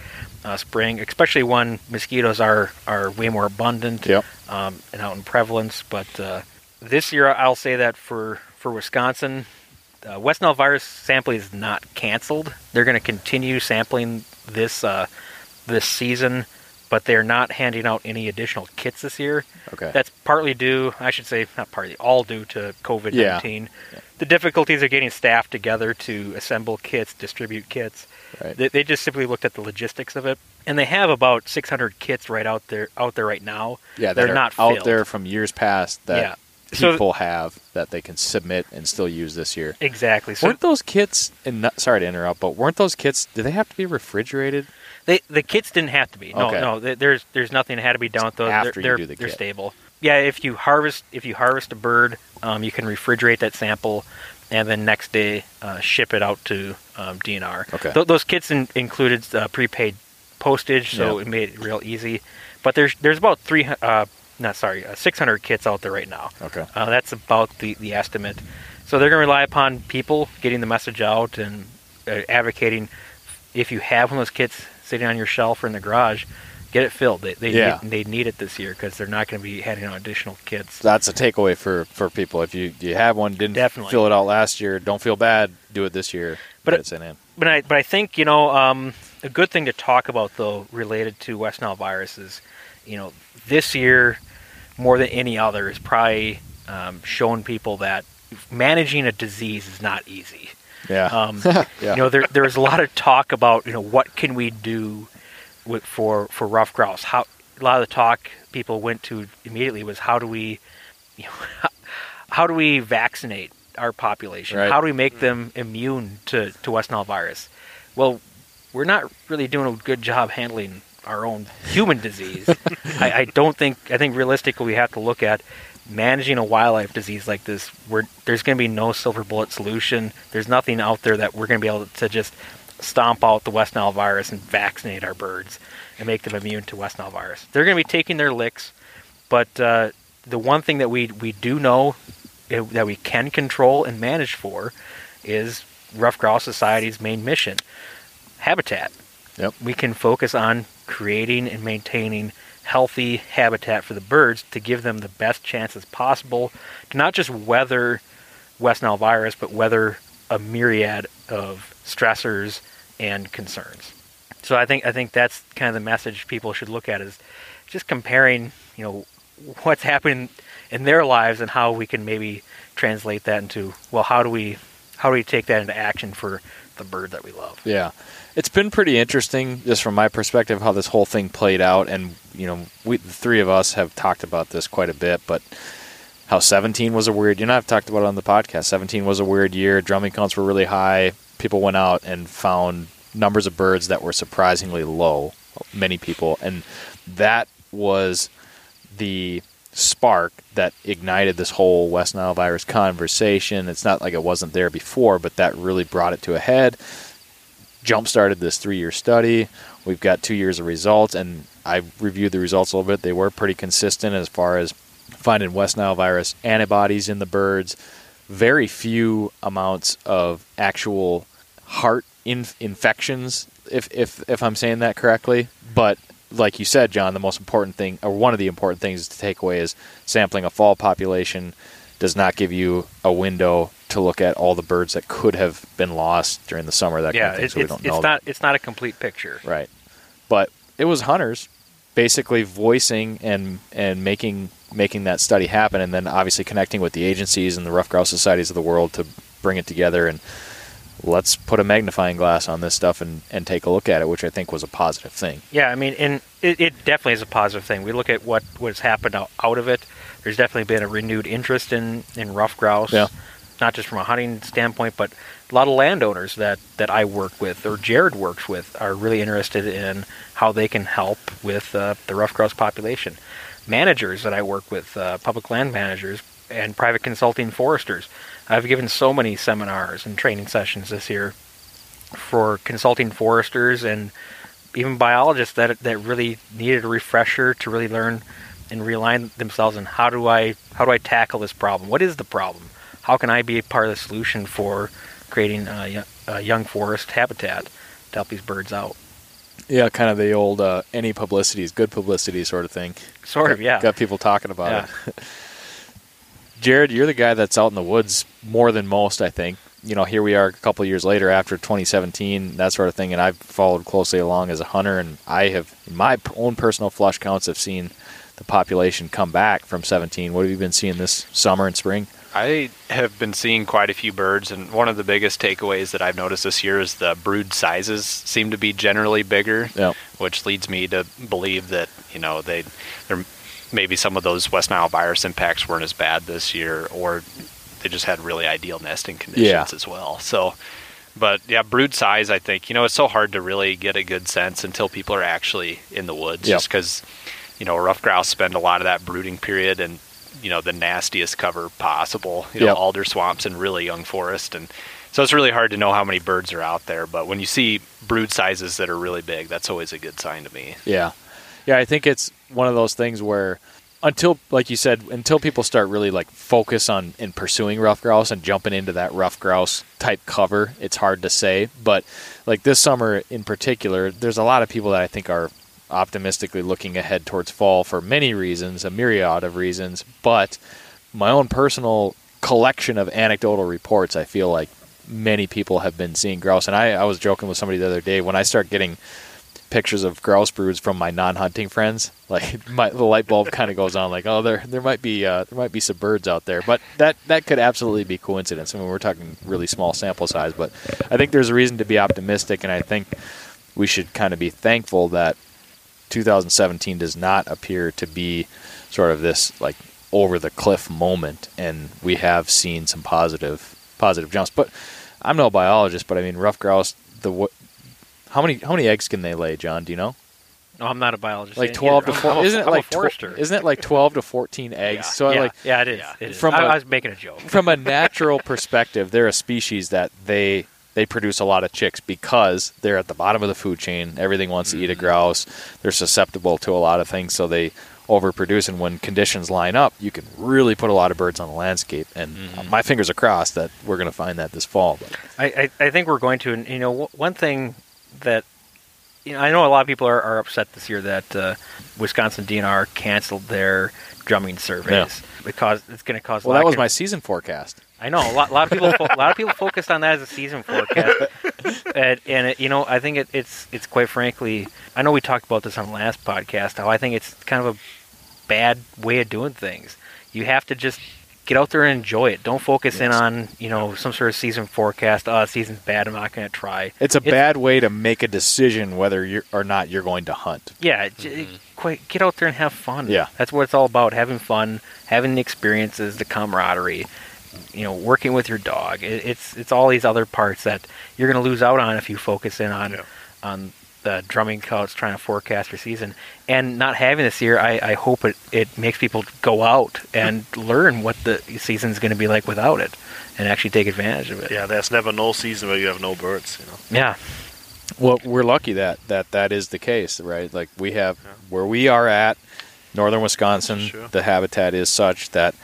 uh, spring, especially when mosquitoes are, are way more abundant Yep. um, and out in prevalence. But uh, this year, I'll say that for, for Wisconsin, uh, West Nile virus sampling is not canceled. They're going to continue sampling this uh, this season, but they're not handing out any additional kits this year. Okay. That's partly due, I should say, not partly, all due to COVID 19. Yeah. 19. The difficulties of getting staff together to assemble kits, distribute kits. Right. They, they just simply looked at the logistics of it, and they have about 600 kits right out there out there right now. Yeah, they're are not out filled. there from years past that Yeah. So- people have that they can submit and still use this year. Exactly. So weren't those kits? And not, sorry to interrupt, but weren't those kits? Do they have to be refrigerated? They the kits didn't have to be. No, Okay. no. There's there's nothing that had to be done with those. after they're, you they're, do the they're kit. stable. Yeah, if you harvest if you harvest a bird, um, you can refrigerate that sample, and then next day uh, ship it out to um, DNR. Okay. Th- those kits in, included uh, prepaid postage, so Yeah. it made it real easy. But there's there's about three uh, not sorry uh, 600 kits out there right now. Okay. Uh, that's about the, the estimate. So they're going to rely upon people getting the message out and uh, advocating. If you have one of those kits sitting on your shelf or in the garage, get it filled. They they, Yeah. need, they need it this year because they're not going to be handing out additional kits. That's a takeaway for, for people. If you, you have one, didn't Definitely. fill it out last year, don't feel bad. Do it this year. But Get it- it sent in. But I but I think you know um, a good thing to talk about though related to West Nile virus is, you know, this year more than any other, has probably um, shown people that managing a disease is not easy. Yeah. Um, (laughs) Yeah. You know, there there's a lot of talk about you know what can we do with, for for ruffed grouse. How a lot of the talk people went to immediately was how do we, you know, (laughs) how do we vaccinate our population? Right. How do we make them immune to to West Nile virus? Well, we're not really doing a good job handling our own human disease. (laughs) I, I don't think I think realistically we have to look at managing a wildlife disease like this there's going to be no silver bullet solution. There's nothing out there that we're going to be able to just stomp out the West Nile virus and vaccinate our birds and make them immune to West Nile virus. They're going to be taking their licks, but uh, the one thing that we we do know uh, that we can control and manage for is Ruffed Grouse Society's main mission habitat. Yep. We can focus on creating and maintaining healthy habitat for the birds to give them the best chances possible to not just weather West Nile virus, but weather a myriad of stressors and concerns. So I think I think that's kind of the message people should look at is just comparing, you know, what's happening in their lives and how we can maybe translate that into well, how do we how do we take that into action for the bird that we love? Yeah. It's been pretty interesting, just from my perspective, how this whole thing played out. And, you know, we, the three of us have talked about this quite a bit, but how 17 was a weird, you know, I've talked about it on the podcast. 17 was a weird year. Drumming counts were really high. People went out and found numbers of birds that were surprisingly low, many people. And that was the spark that ignited this whole West Nile virus conversation. It's not like it wasn't there before, but that really brought it to a head. Jump started this three year study. We've got two years of results, and I reviewed the results a little bit. They were pretty consistent as far as finding West Nile virus antibodies in the birds. Very few amounts of actual heart in- infections, if, if if I'm saying that correctly. But like you said, John, the most important thing, or one of the important things to take away is sampling a fall population does not give you a window to look at all the birds that could have been lost during the summer. That yeah, kind of thing. so we don't it's know. not it's not a complete picture. Right. But it was hunters basically voicing and and making making that study happen and then obviously connecting with the agencies and the ruffed grouse societies of the world to bring it together and let's put a magnifying glass on this stuff and, and take a look at it, which I think was a positive thing. Yeah, I mean, and it, it definitely is a positive thing. We look at what what's happened out, out of it. There's definitely been a renewed interest in, in ruffed grouse, Yeah. Not just from a hunting standpoint, but a lot of landowners that, that I work with or Jared works with are really interested in how they can help with uh, the ruffed grouse population. Managers that I work with, uh, public land managers and private consulting foresters. I've given so many seminars and training sessions this year for consulting foresters and even biologists that that really needed a refresher to really learn and realign themselves on how do I how do I tackle this problem? What is the problem? How can I be a part of the solution for creating a, a young forest habitat to help these birds out? Yeah, kind of the old uh, any publicity is good publicity sort of thing. Sort of, yeah. Got people talking about Yeah. it. (laughs) Jared, you're the guy that's out in the woods more than most, I think. You know, here we are a couple of years later after 2017, that sort of thing, and I've followed closely along as a hunter, and I have, in my own personal flush counts, have seen the population come back from 17. What have you been seeing this summer and spring? I have been seeing quite a few birds, and one of the biggest takeaways that I've noticed this year is the brood sizes seem to be generally bigger, Yeah. which leads me to believe that you know they there maybe some of those West Nile virus impacts weren't as bad this year, or they just had really ideal nesting conditions Yeah. as well. So, but yeah, brood size, I think you know it's so hard to really get a good sense until people are actually in the woods, Yep. just because you know ruffed grouse spend a lot of that brooding period and you know the nastiest cover possible, you know Yep. alder swamps and really young forest, and so it's really hard to know how many birds are out there. But when you see brood sizes that are really big, that's always a good sign to me. Yeah. Yeah, I think it's one of those things where until like you said, until people start really like focus on in pursuing ruffed grouse and jumping into that ruffed grouse type cover, it's hard to say. But like this summer in particular, there's a lot of people that I think are optimistically looking ahead towards fall for many reasons, a myriad of reasons, but my own personal collection of anecdotal reports, I feel like many people have been seeing grouse and I, I was joking with somebody the other day when I start getting pictures of grouse broods from my non-hunting friends, (laughs) like my, the light bulb kind of goes on. Like, oh, there there might be uh, there might be some birds out there, but that that could absolutely be coincidence. I mean, we're talking really small sample size, but I think there's a reason to be optimistic, and I think we should kind of be thankful that 2017 does not appear to be sort of this like over the cliff moment, and we have seen some positive positive jumps. But I'm no biologist, but I mean, ruffed grouse. The what? How many how many eggs can they lay, John? Do you know? No, I'm not a biologist. Like either. 12 to 4 I'm isn't it like tw- isn't it like 12 to 14 (laughs) eggs? So yeah, like yeah, it is. yeah. It is. From I, a- I was making a joke. from a (laughs) natural perspective, they're a species that they they produce a lot of chicks because they're at the bottom of the food chain. Everything wants to eat a mm-hmm. grouse. They're susceptible to a lot of things, so they overproduce. And when conditions line up, you can really put a lot of birds on the landscape. And uh, mm-hmm. my fingers are crossed that we're going to find that this fall. I, I, I think we're going to. And you know, one thing that you know, I know a lot of people are, are upset this year that uh, Wisconsin DNR canceled their drumming surveys because it's going to cause. well, that was of- my season forecast. I know a lot, a lot of people. Fo- a lot of people focused on that as a season forecast, (laughs) and, and it, you know, I think it, it's it's quite frankly. I know we talked about this on the last podcast. How I think it's kind of a bad way of doing things. You have to just get out there and enjoy it. Don't focus in on you know some sort of season forecast. Oh, season's bad. I'm not going to try. It's a bad way to make a decision whether you're or not you're going to hunt. Yeah, j- mm-hmm. quite get out there and have fun. Yeah. that's what it's all about: having fun, having the experiences, the camaraderie. You know, working with your dog. It, it's it's all these other parts that you're going to lose out on if you focus in on Yeah. on the drumming counts trying to forecast your season. And not having this year, I, I hope it, it makes people go out and learn what the season's going to be like without it, and actually take advantage of it. Yeah, there's never no season where you have no birds. You know. Yeah. Well, we're lucky that that that is the case, right? Like we have where we are at, northern Wisconsin, Sure. the habitat is such that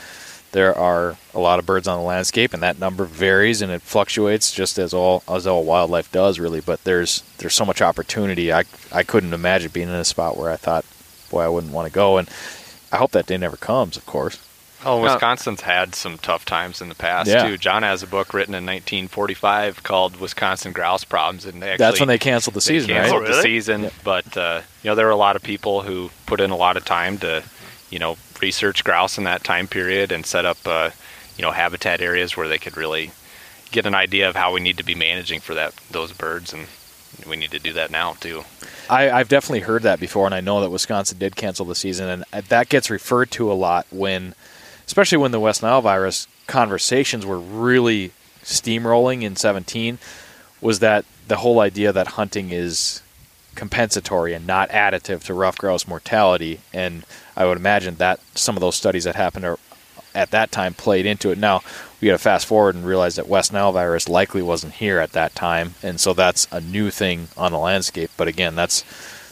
there are a lot of birds on the landscape, and that number varies and it fluctuates, just as all as all wildlife does, really. But there's there's so much opportunity. I I couldn't imagine being in a spot where I thought, boy, I wouldn't want to go, and I hope that day never comes, of course. Oh, Uh, Wisconsin's had some tough times in the past Yeah. too. John has a book written in 1945 called "Wisconsin Grouse Problems," and they actually, That's when they canceled the season, right? canceled Oh, the really? season. But uh, you know, there were a lot of people who put in a lot of time to, you know, research grouse in that time period and set up, uh, you know, habitat areas where they could really get an idea of how we need to be managing for that those birds, and we need to do that now too. I, I've definitely heard that before, and I know that Wisconsin did cancel the season, and that gets referred to a lot when, especially when the West Nile virus conversations were really steamrolling in 17, was that the whole idea that hunting is compensatory and not additive to ruffed grouse mortality, and I would imagine that some of those studies that happened at that time played into it. Now we got to fast forward and realize that West Nile virus likely wasn't here at that time, and so that's a new thing on the landscape. But again, that's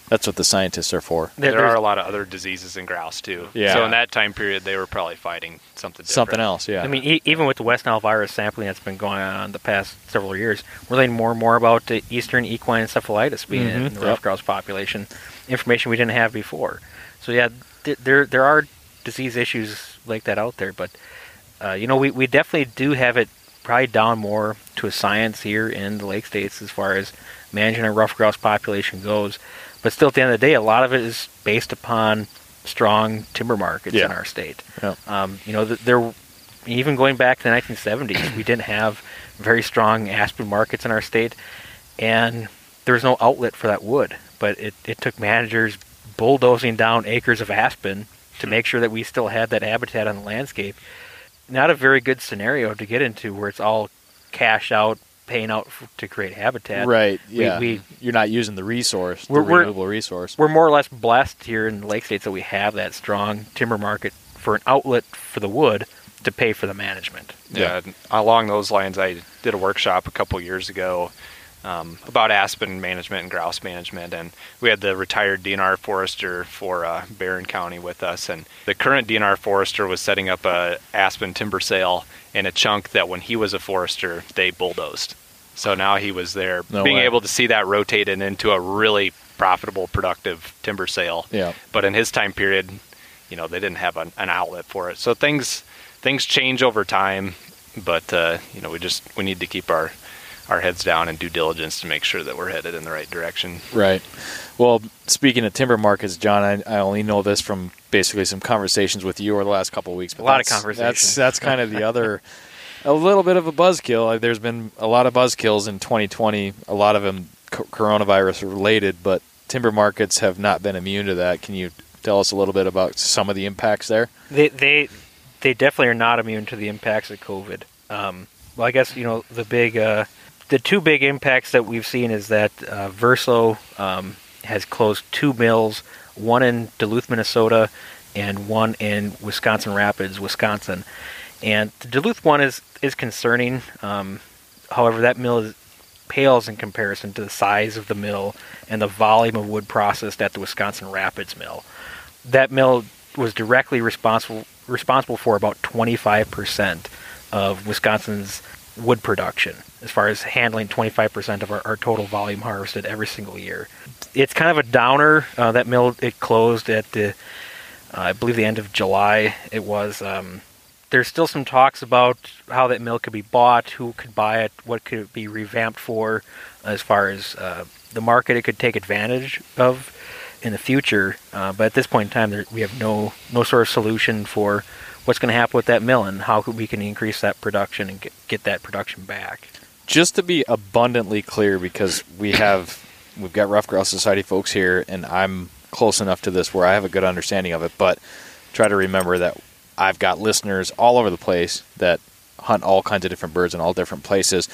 that's what the scientists are for. There- There, are a lot of other diseases in grouse too. Yeah. So in that time period, they were probably fighting something different. Something else, yeah. I mean, e- even with the West Nile virus sampling that's been going on the past several years, we're learning more and more about the eastern equine encephalitis being in Mhm, the yep. ruffed grouse population, information we didn't have before. So yeah, th- there there are disease issues like that out there, but uh, you know, we, we definitely do have it probably down more to a science here in the Lake States as far as managing a ruffed grouse population goes. But still, at the end of the day, a lot of it is based upon strong timber markets in our state. Yeah. Um, you know, th- there even going back to the 1970s, we didn't have very strong aspen markets in our state, and there was no outlet for that wood. But it, it took managers bulldozing down acres of aspen to make sure that we still had that habitat on the landscape. Not a very good scenario to get into where it's all cash out, paying out f- to create habitat. right, yeah. we- You're not using the resource, the We're- we're- renewable resource. We're more or less blessed here in the Lake States that we have that strong timber market for an outlet for the wood to pay for the management. Yeah. and Along those lines, I did a workshop a couple years ago um, about aspen management and grouse management, and we had the retired DNR forester for uh, Barron County with us, and the current DNR forester was setting up a aspen timber sale in a chunk that when he was a forester they bulldozed. So now he was there, No being way. able to see that rotated into a really profitable, productive timber sale. Yeah. But in his time period, you know, they didn't have an, an outlet for it. So things things change over time, but uh, you know, we just we need to keep our our heads down and due diligence to make sure that we're headed in the right direction. Right. Well, speaking of timber markets, John, I, I only know this from basically some conversations with you over the last couple of weeks. But A lot of conversations. That's that's kind of the other, a little bit of a buzzkill. There's been a lot of buzzkills in 2020. A lot of them co- coronavirus related, but timber markets have not been immune to that. Can you tell us a little bit about some of the impacts there? They they they definitely are not immune to the impacts of COVID. Um, well, I guess you know the big uh, the two big impacts that we've seen is that uh, Verso um, has closed two mills, one in Duluth, Minnesota, and one in Wisconsin Rapids, Wisconsin. And the Duluth one is is concerning. Um, however, that mill is, pales in comparison to the size of the mill and the volume of wood processed at the Wisconsin Rapids mill. That mill was directly responsible responsible for about 25% of Wisconsin's wood production, as far as handling 25% of our, our total volume harvested every single year. It's kind of a downer. Uh, that mill it closed at the, uh, I believe, the end of July. It was. Um, there's still some talks about how that mill could be bought, who could buy it, what could it be revamped for, as far as uh, the market it could take advantage of in the future. Uh, but at this point in time, there, we have no no sort of solution for what's going to happen with that mill and how we can increase that production and get, get that production back. Just to be abundantly clear because we have we've got ruffed grouse society folks here and i'm close enough to this where i have a good understanding of it but try to remember that i've got listeners all over the place that hunt all kinds of different birds in all different places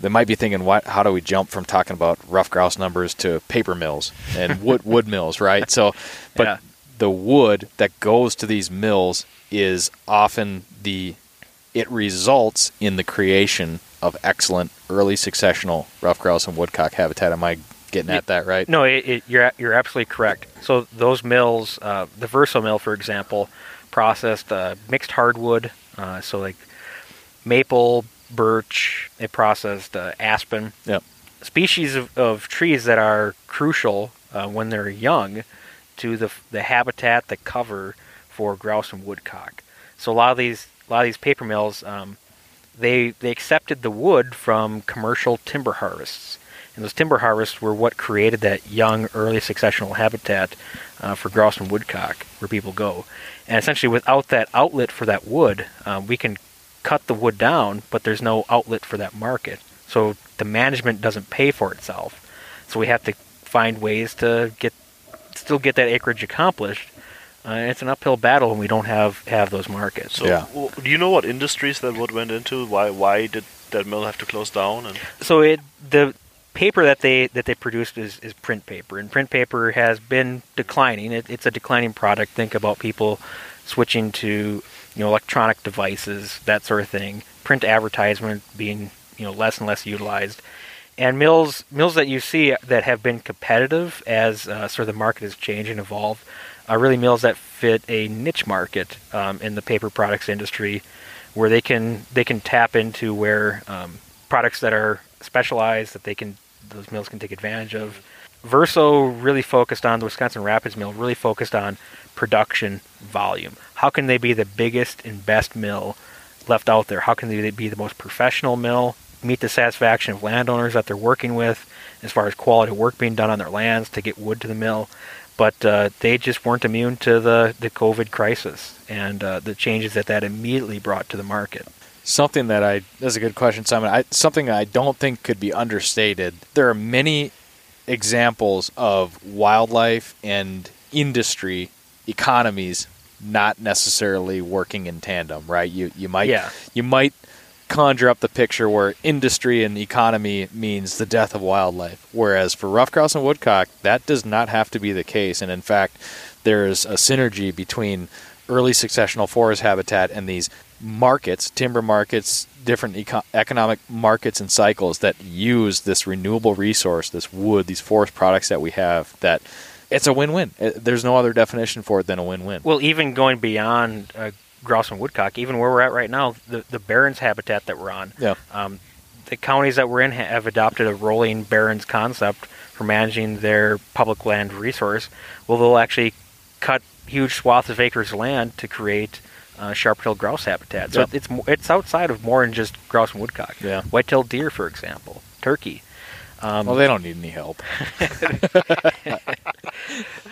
they might be thinking what how do we jump from talking about ruffed grouse numbers to paper mills and (laughs) wood wood mills right so but Yeah. the wood that goes to these mills is often the it results in the creation of excellent early successional ruffed grouse and woodcock habitat. Am I getting at that right? No, it, it, you're you're absolutely correct. So those mills, uh, the Verso mill, for example, processed uh, mixed hardwood, uh, so like maple, birch. They processed uh, aspen. Yep. Species of, of trees that are crucial uh, when they're young to the the habitat, the cover for grouse and woodcock. So a lot of these a lot of these paper mills, um, they they accepted the wood from commercial timber harvests, and those timber harvests were what created that young, early successional habitat uh, for grouse and woodcock, where people go. And essentially, without that outlet for that wood, um, we can cut the wood down, but there's no outlet for that market. So the management doesn't pay for itself. So we have to find ways to get still get that acreage accomplished. Uh, it's an uphill battle when we don't have have those markets. So, Yeah. w- do you know what industries that wood went into? Why why did that mill have to close down? And so it the paper that they that they produced is, is print paper, and print paper has been declining. It, it's a declining product. Think about people switching to you know electronic devices, that sort of thing. Print advertisement being you know less and less utilized, and mills mills that you see that have been competitive as uh, sort of the market has changed and evolved are really mills that fit a niche market um, in the paper products industry, where they can they can tap into where um, products that are specialized that they can those mills can take advantage of. Verso really focused on the Wisconsin Rapids mill, really focused on production volume. How can they be the biggest and best mill left out there? How can they be the most professional mill, meet the satisfaction of landowners that they're working with as far as quality work being done on their lands to get wood to the mill? But uh, they just weren't immune to the, the COVID crisis and uh, the changes that that immediately brought to the market. Something that I that's a good question, Simon. I, something I don't think could be understated. There are many examples of wildlife and industry economies not necessarily working in tandem, right? You you might Yeah. you might conjure up the picture where industry and economy means the death of wildlife, whereas for ruffed grouse and woodcock, that does not have to be the case. And in fact, there is a synergy between early successional forest habitat and these markets, timber markets, different eco- economic markets and cycles that use this renewable resource, this wood, these forest products that we have. That it's a win-win. Uh, There's no other definition for it than a win-win. Well, even going beyond uh, grouse and woodcock, even where we're at right now, the, the barrens habitat that we're on, Yeah. um, the counties that we're in ha- have adopted a rolling barrens concept for managing their public land resource. Well, they'll actually cut huge swaths of acres of land to create uh, sharp-tailed grouse habitat. So Yep. it's it's outside of more than just grouse and woodcock. Yeah. White-tailed deer, for example, turkey. Um, well, they don't need any help. (laughs)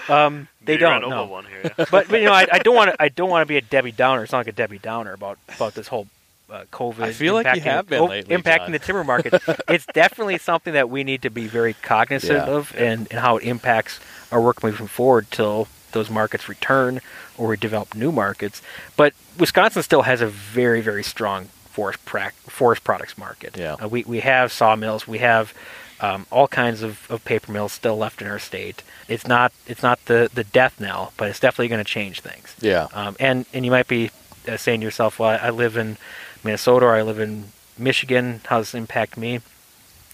um, they You don't. ran no. one here. yeah. but, but you know, I, I don't want to. I don't want to be a Debbie Downer. It's not like a Debbie Downer about about this whole uh, COVID. I feel like you impacting- have been lately, impacting John. the timber market. (laughs) it's definitely something that we need to be very cognizant Yeah. of, and, and how it impacts our work moving forward till those markets return or we develop new markets. But Wisconsin still has a very very strong forest prac- forest products market. Yeah. Uh, we we have sawmills. We have um, all kinds of, of paper mills still left in our state. It's not it's not the, the death knell, but it's definitely going to change things. Yeah. Um, and and you might be uh, saying to yourself, "Well, I, I live in Minnesota or I live in Michigan. How does this impact me?"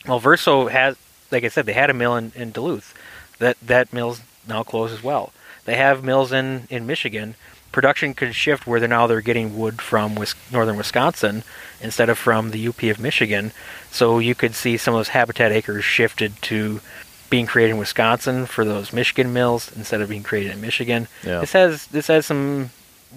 Well, Verso has, like I said, they had a mill in, in Duluth. That that mill's now closed as well. They have mills in, in Michigan. Production could shift where they're now they're getting wood from northern Wisconsin instead of from the UP of Michigan. So you could see some of those habitat acres shifted to being created in Wisconsin for those Michigan mills instead of being created in Michigan. Yeah. This has this has some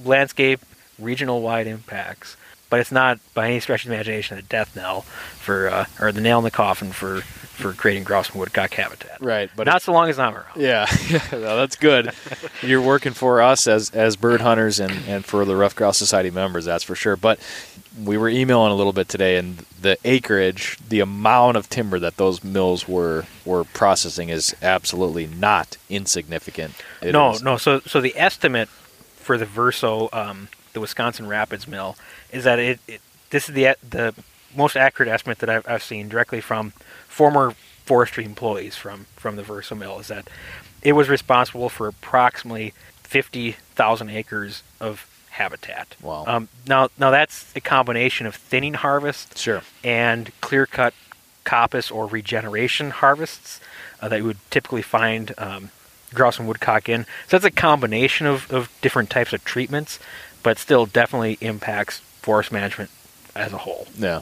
landscape regional wide impacts, but it's not by any stretch of the imagination a death knell for uh, or the nail in the coffin for for creating grouse and woodcock habitat. Right, but not so long as I'm around. Yeah, (laughs) no, that's good. (laughs) You're working for us as as bird hunters and and for the Ruffed Grouse Society members, that's for sure. But we were emailing a little bit today, and the acreage, the amount of timber that those mills were were processing is absolutely not insignificant. It no, is- no. So so the estimate for the Verso, um, the Wisconsin Rapids mill, is that it, it this is the the most accurate estimate that I've, I've seen directly from former forestry employees from from the Verso mill is that it was responsible for approximately fifty thousand acres of habitat. Wow. Um, now now that's a combination of thinning harvests Sure. and clear cut coppice or regeneration harvests uh, that you would typically find um, grouse and woodcock in. So that's a combination of, of different types of treatments, but still definitely impacts forest management as a whole. Yeah.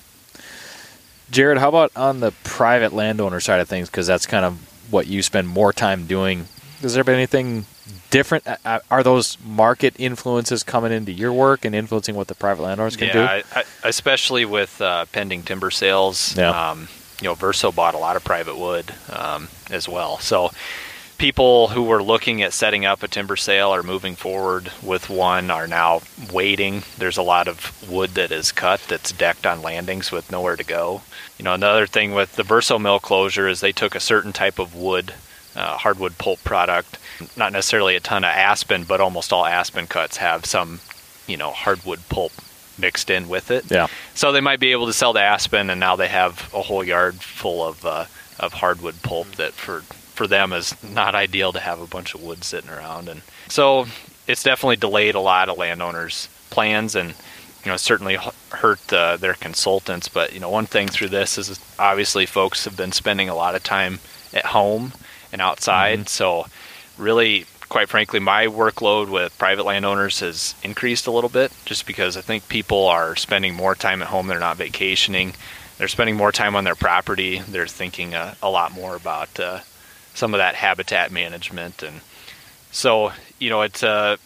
Jared, how about on the private landowner side of things? Because that's kind of what you spend more time doing. Has there been anything different? Uh, Are those market influences coming into your work and influencing what the private landowners can yeah, do? I, I, especially with uh, pending timber sales. Yeah. Um, you know, Verso bought a lot of private wood um, as well. So people who were looking at setting up a timber sale or moving forward with one are now waiting. There's a lot of wood that is cut that's decked on landings with nowhere to go. You know, another thing with the Verso mill closure is they took a certain type of wood, uh, hardwood pulp product, not necessarily a ton of aspen, but almost all aspen cuts have some, you know, hardwood pulp mixed in with it. Yeah. So they might be able to sell the aspen, and now they have a whole yard full of uh, of hardwood pulp that for for them is not ideal to have a bunch of wood sitting around, and so it's definitely delayed a lot of landowners' plans, and you know certainly hurt uh, their consultants. But you know one thing through this is obviously folks have been spending a lot of time at home and outside, so really quite frankly, my workload with private landowners has increased a little bit just because I think people are spending more time at home. They're not vacationing. They're spending more time on their property. They're thinking a, a lot more about uh, some of that habitat management. And so, you know, it's, uh,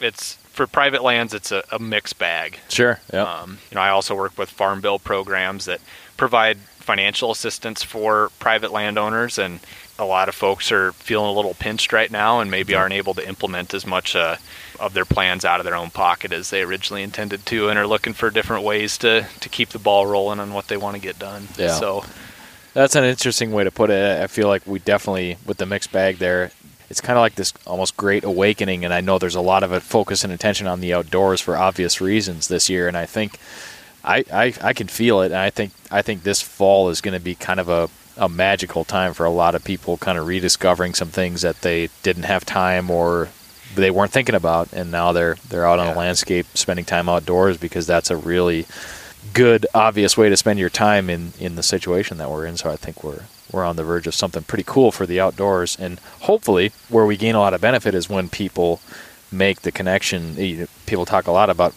it's for private lands, it's a, a mixed bag. Sure. Yeah. Um, you know, I also work with farm bill programs that provide financial assistance for private landowners, and a lot of folks are feeling a little pinched right now, and maybe aren't able to implement as much uh, of their plans out of their own pocket as they originally intended to, and are looking for different ways to to keep the ball rolling on what they want to get done. Yeah. So That's an interesting way to put it. I feel like we definitely, with the mixed bag there, it's kind of like this almost great awakening. And I know there's a lot of focus and attention on the outdoors for obvious reasons this year. And I think I, I, I can feel it. And I think I think this fall is going to be kind of a, a magical time for a lot of people, kind of rediscovering some things that they didn't have time or they weren't thinking about, and now they're they're out on Yeah. the landscape, spending time outdoors because that's a really good, obvious way to spend your time in, in the situation that we're in. So I think we're we're on the verge of something pretty cool for the outdoors, and hopefully, where we gain a lot of benefit is when people make the connection. Eh, people talk a lot about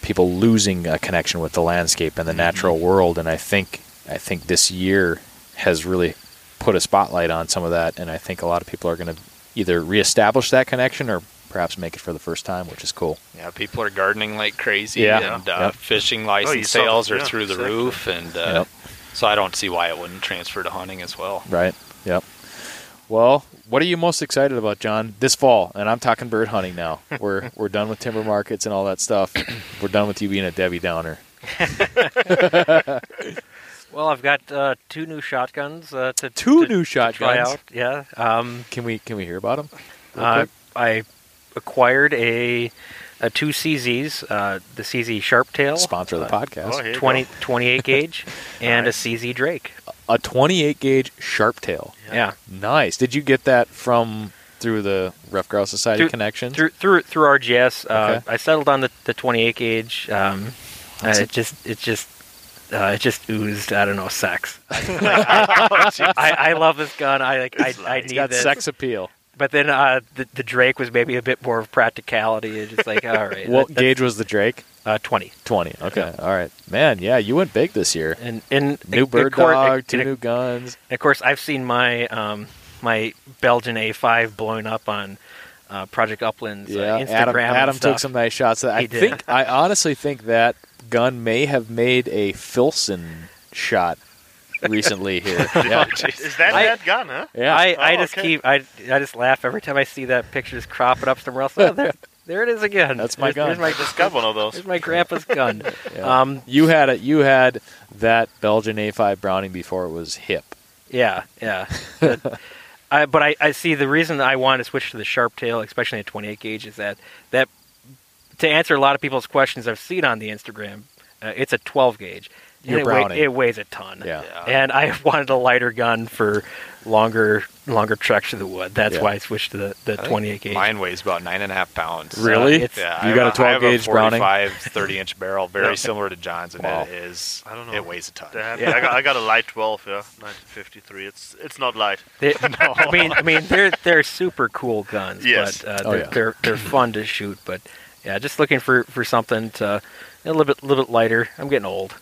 people losing a connection with the landscape and the mm-hmm. natural world, and I think I think this year has really put a spotlight on some of that, and I think a lot of people are going to either reestablish that connection or perhaps make it for the first time, which is cool. Yeah, people are gardening like crazy, Yeah. and uh, Yep. fishing Oh, license saw the- sales are yeah, through the exactly. roof, and uh, Yep. so I don't see why it wouldn't transfer to hunting as well. Right. Yep. Well, what are you most excited about, John, this fall? And I'm talking bird hunting now. (laughs) We're we're done with timber markets and all that stuff. (coughs) We're done with you being a Debbie Downer. (laughs) (laughs) Well, I've got uh, two new shotguns uh, to Two to- new to try shotguns? out. Yeah. Um, Can we can we hear about them? uh, I acquired a, a two CZs, uh, the CZ Sharptail, Sponsor of the uh, podcast. Oh, 20, 28 gauge, (laughs) and Nice. a CZ Drake. A 28 gauge Sharptail. Yeah. Nice. Did you get that from through the Ruffed Grouse Society Through- connections? Through through through RGS, uh, Okay. I settled on the, the 28 gauge. Um, uh, it just it just uh, it just oozed. I don't know sex. Oh, (laughs) (laughs) I, I love this gun. I like. I, I it's need got this. sex appeal. But then uh, the the Drake was maybe a bit more of practicality. It's just like all right. (laughs) What that- gauge was the Drake? Uh, 20. 20. Okay. All right. Man, yeah, you went big this year. And and New of bird course- dog, two new guns. and of course, I've seen my um, my Belgian A5 blown up on uh, Project Upland's Yeah, uh, Instagram. Adam, Adam took some nice shots. I He did. think, I honestly think that gun may have made a Filson shot recently here. (laughs) yeah. Is that I- that gun, huh? Yeah. I, I Oh, just okay. keep I, I just laugh every time I see that picture just cropping up somewhere else. Oh, there, (laughs) there it is again. That's my There's- gun. There's my, Just got one of those. there's my grandpa's gun. (laughs) Yeah. Um, you had it. You had that Belgian A5 Browning before it was hip. yeah, yeah. But, I, but I, I see the reason I want to switch to the sharp tail, especially a 28 gauge, is that that to answer a lot of people's questions I've seen on the Instagram, uh, it's a 12 gauge. And Your it, weigh- it weighs a ton. Yeah. And I wanted a lighter gun for longer longer treks through the wood. That's Yeah. why I switched to the, the 28 gauge. Mine weighs about nine and a half pounds. Really? it's- Yeah, You I got have a 12 I have gauge Browning? 45, 30 inch barrel, very (laughs) similar to John's, and Wow. it is. I don't know. It weighs a ton. Damn, I, got, I got a light 12, yeah, 1953. It's it's not light. They, (laughs) I mean, I mean, they're they're super cool guns, Yes. but uh, Oh, they're, yeah. they're they're fun to shoot. But yeah, just looking for, for something to a little bit little bit lighter. I'm getting old.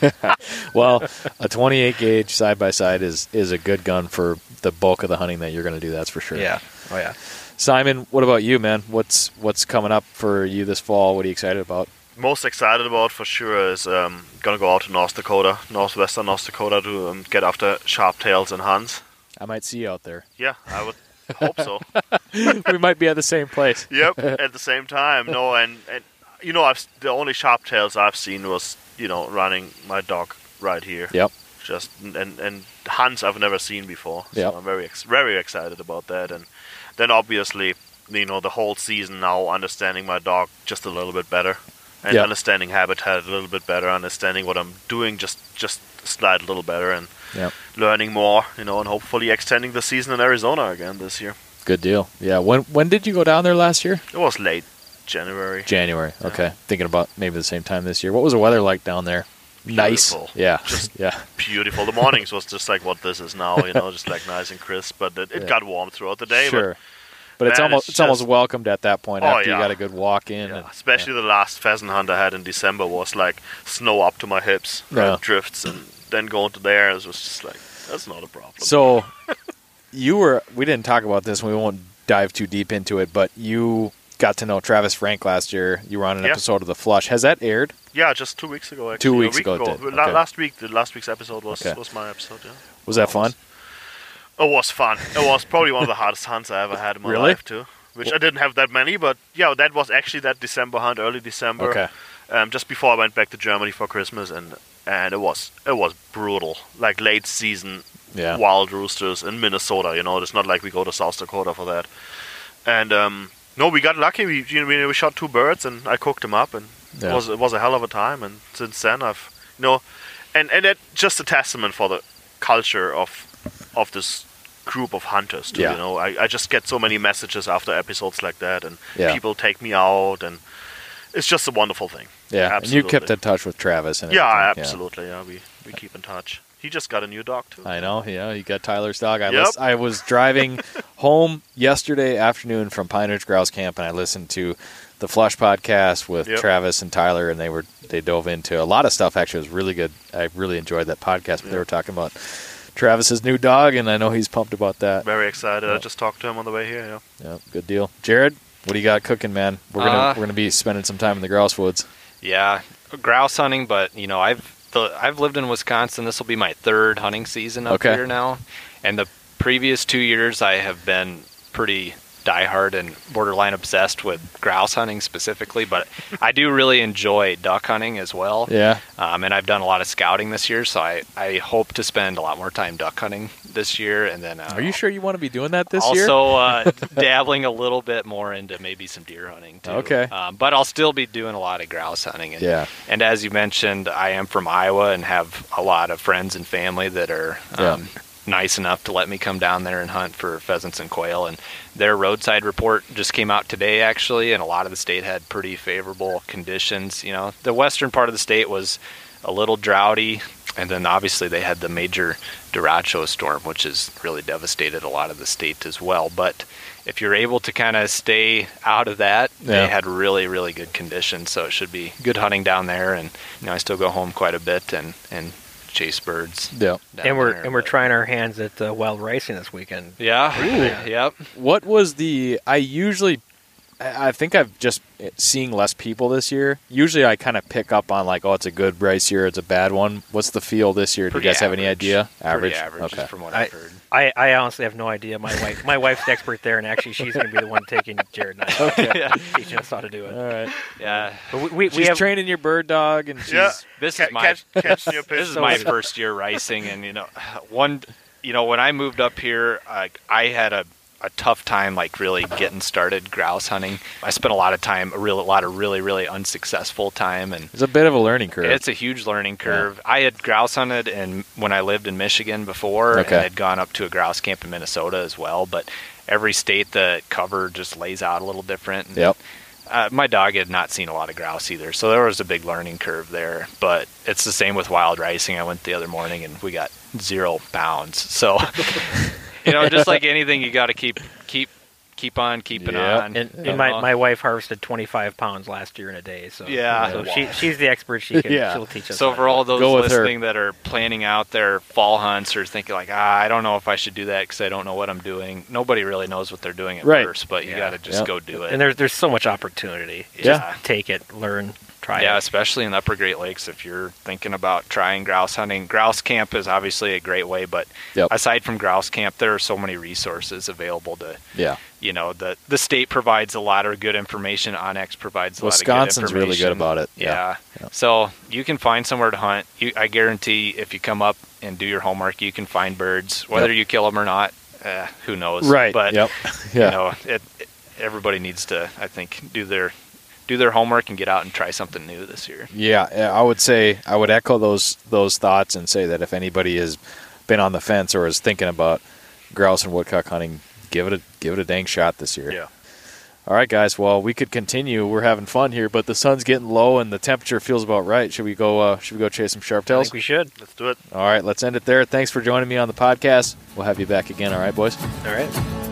(laughs) Well, a 28 gauge side by side is is a good gun for the bulk of the hunting that you're going to do. That's for sure. Yeah. Oh yeah. Simon, what about you, man? What's what's coming up for you this fall? What are you excited about? Most excited about for sure is um, gonna go out to North Dakota, northwestern North Dakota, to um, get after sharp tails and hunts. I might see you out there. Yeah, I would hope so. (laughs) we might be at the same place. yep. (laughs) At the same time, no, and, and you know, I've the only sharp tails I've seen was you know running my dog right here. Yep. Just and and hunts I've never seen before. So Yep. I'm very ex- very excited about that, and then obviously you know the whole season now understanding my dog just a little bit better, and Yep. understanding habitat a little bit better, understanding what I'm doing just just slide a little better, and Yep. learning more, you know, and hopefully extending the season in Arizona again this year. Good deal. Yeah. When when did you go down there last year? It was late January. January. Okay. Thinking about maybe the same time this year. What was the weather like down there? Nice. Yeah. (laughs) Just- yeah. Beautiful. The mornings was just like what this is now, you know, just like nice and crisp. But it, it Yeah. got warm throughout the day. Sure. But it's Man, almost it's it's, almost welcomed at that point Oh, after you got a good walk in. Yeah, and- especially the last pheasant hunt I had in December was like snow up to my hips, Yeah. Uh, drifts, and then going to there it was just like that's not a problem. So you were we didn't talk about this we won't dive too deep into it, but you got to know Travis Frank last year. You were on an Yeah. episode of The Flush. Has that aired? yeah, just two weeks ago. Actually, Two weeks week ago it did. Okay. Last week, the last week's episode was Okay. was my episode. Yeah. Was that fun? It was fun. It was probably one of the hardest hunts I ever had in my Really? life too. Which I didn't have that many, but yeah, that was actually that December hunt, early December. Okay. um, just before I went back to Germany for Christmas, and and it was it was brutal, like late season Yeah. wild roosters in Minnesota. You know, it's not like we go to South Dakota for that. And um, no, we got lucky. We you know, we, shot two birds, and I cooked them up, and Yeah. it was it was a hell of a time. And since then, I've you know, and and it just a testament for the culture of of this group of hunters too. Yeah. You know, I, I just get so many messages after episodes like that, and Yeah. people take me out, and it's just a wonderful thing. Yeah. And you kept Absolutely. in touch with Travis and Yeah, everything. absolutely. Yeah, we we keep in touch. He just got a new dog too. I know, yeah. You got Tyler's dog. I Yep. lis- I was driving (laughs) home yesterday afternoon from Pine Ridge Grouse Camp, and I listened to the Flush podcast with Yep. Travis and Tyler, and they were they dove into a lot of stuff. Actually, it was really good. I really enjoyed that podcast. But they were talking about Travis's new dog, and I know he's pumped about that. Very excited. I just talked to him on the way here. Yeah. Yeah, good deal. Jared, What do you got cooking, man? We're gonna Uh, we're gonna be spending some time in the grouse woods. Yeah, grouse hunting, but you know, I've the, I've lived in Wisconsin. This will be my third hunting season up Okay. here now, and the previous two years I have been pretty diehard and borderline obsessed with grouse hunting specifically. But I do really enjoy duck hunting as well. Yeah. Um, and I've done a lot of scouting this year, so I, I hope to spend a lot more time duck hunting this year. And then uh, Are you sure you want to be doing that this also, year? uh, (laughs) dabbling a little bit more into maybe some deer hunting too. Okay. Um, but I'll still be doing a lot of grouse hunting. And, Yeah. And as you mentioned, I am from Iowa and have a lot of friends and family that are Yeah. Nice enough to let me come down there and hunt for pheasants and quail. And their roadside report just came out today, actually, and a lot of the state had pretty favorable conditions. You know, the western part of the state was a little droughty, and then obviously they had the major derecho storm, which has really devastated a lot of the state as well. But if you're able to kind of stay out of that, Yeah. they had really, really good conditions. So it should be good hunting down there. And you know, I still go home quite a bit and and chase birds. Yeah. and we're there, and we're but- trying our hands at uh, wild ricing this weekend. Yeah. (laughs) Yep. What was the? I usually, I I think I've just eh, seeing less people this year. Usually, I kind of pick up on like, oh, it's a good race year, it's a bad one. What's the feel this year? Do you Pretty guys have any average. idea? Pretty average, Okay. from what I, I've heard. I, I honestly have no idea. My wife my wife's the expert there, and actually she's going to be the one taking Jared and I (laughs) yeah. teaching us how to do it. All right. Yeah. But we, we, we She's have training your bird dog, and she's Yeah. This Ca- is my catch, catching (laughs) your this is pistol. my first year racing, and you know, (sighs) one, you know, when I moved up here, I, I had a, a tough time like really getting started grouse hunting. I spent a lot of time, a real, a lot of really, really unsuccessful time, and it's a bit of a learning curve. it's a huge learning curve. I had grouse hunted and when I lived in Michigan before, Okay. and had gone up to a grouse camp in Minnesota as well, but. Every state the cover just lays out a little different. and Yep. uh, my dog had not seen a lot of grouse either, so there was a big learning curve there. But it's the same with wild ricing. I went the other morning and we got zero pounds. So, (laughs) (laughs) you know, just like (laughs) anything, you got to keep keep keep on keeping Yeah. on. and, and my, my wife harvested 25 pounds last year in a day. So Yeah. so she she's the expert. She can (laughs) Yeah. she'll teach us. so how for all those Go with her. listening that are planning out their fall hunts or thinking like, ah, I don't know if I should do that because I don't know what I'm doing. Nobody really knows what they're doing at Right. first, but you Yeah. got to just Yep. go do it. and there's there's so much opportunity. Yeah. Just take it, learn, try yeah, it. especially in the Upper Great Lakes, if you're thinking about trying grouse hunting, grouse camp is obviously a great way. But Yep. aside from grouse camp, there are so many resources available to. yeah. You know, the the state provides a lot of good information. onX provides a Wisconsin's lot of good information. really good about it. Yeah. Yeah. So you can find somewhere to hunt. You, I guarantee, if you come up and do your homework, you can find birds. Whether Yep. you kill them or not, eh, who knows? Right. But yep. (laughs) Yeah. you know, it, it- everybody needs to, I think, do their do their homework and get out and try something new this year. Yeah, I would say I would echo those those thoughts and say that if anybody has been on the fence or is thinking about grouse and woodcock hunting, give it a give it a dang shot this year. Yeah. All right, guys. Well, we could continue. We're having fun here, but the sun's getting low and the temperature feels about right. Should we go? Uh, should we go chase some sharp I think we should. Let's do it. All right, let's end it there. Thanks for joining me on the podcast. We'll have you back again. All right, boys. All right.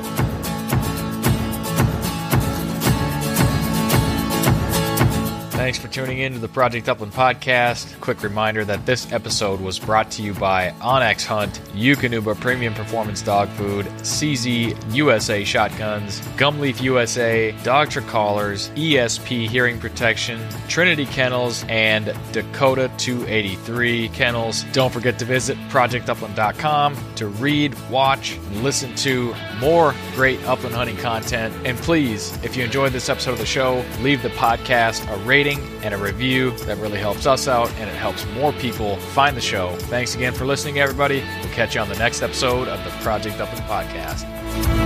Thanks for tuning in to the Project Upland podcast. Quick reminder that this episode was brought to you by onX Hunt, Eukanuba Premium Performance Dog Food, CZ USA Shotguns, Gumleaf USA, Dogtra Collars, ESP Hearing Protection, Trinity Kennels, and Dakota 283 Kennels. Don't forget to visit projectupland.com to read, watch, and listen to more great upland hunting content. And please, if you enjoyed this episode of the show, leave the podcast a rating and a review. That really helps us out and it helps more people find the show. Thanks again for listening, everybody. We'll catch you on the next episode of the Project Up Upland Podcast.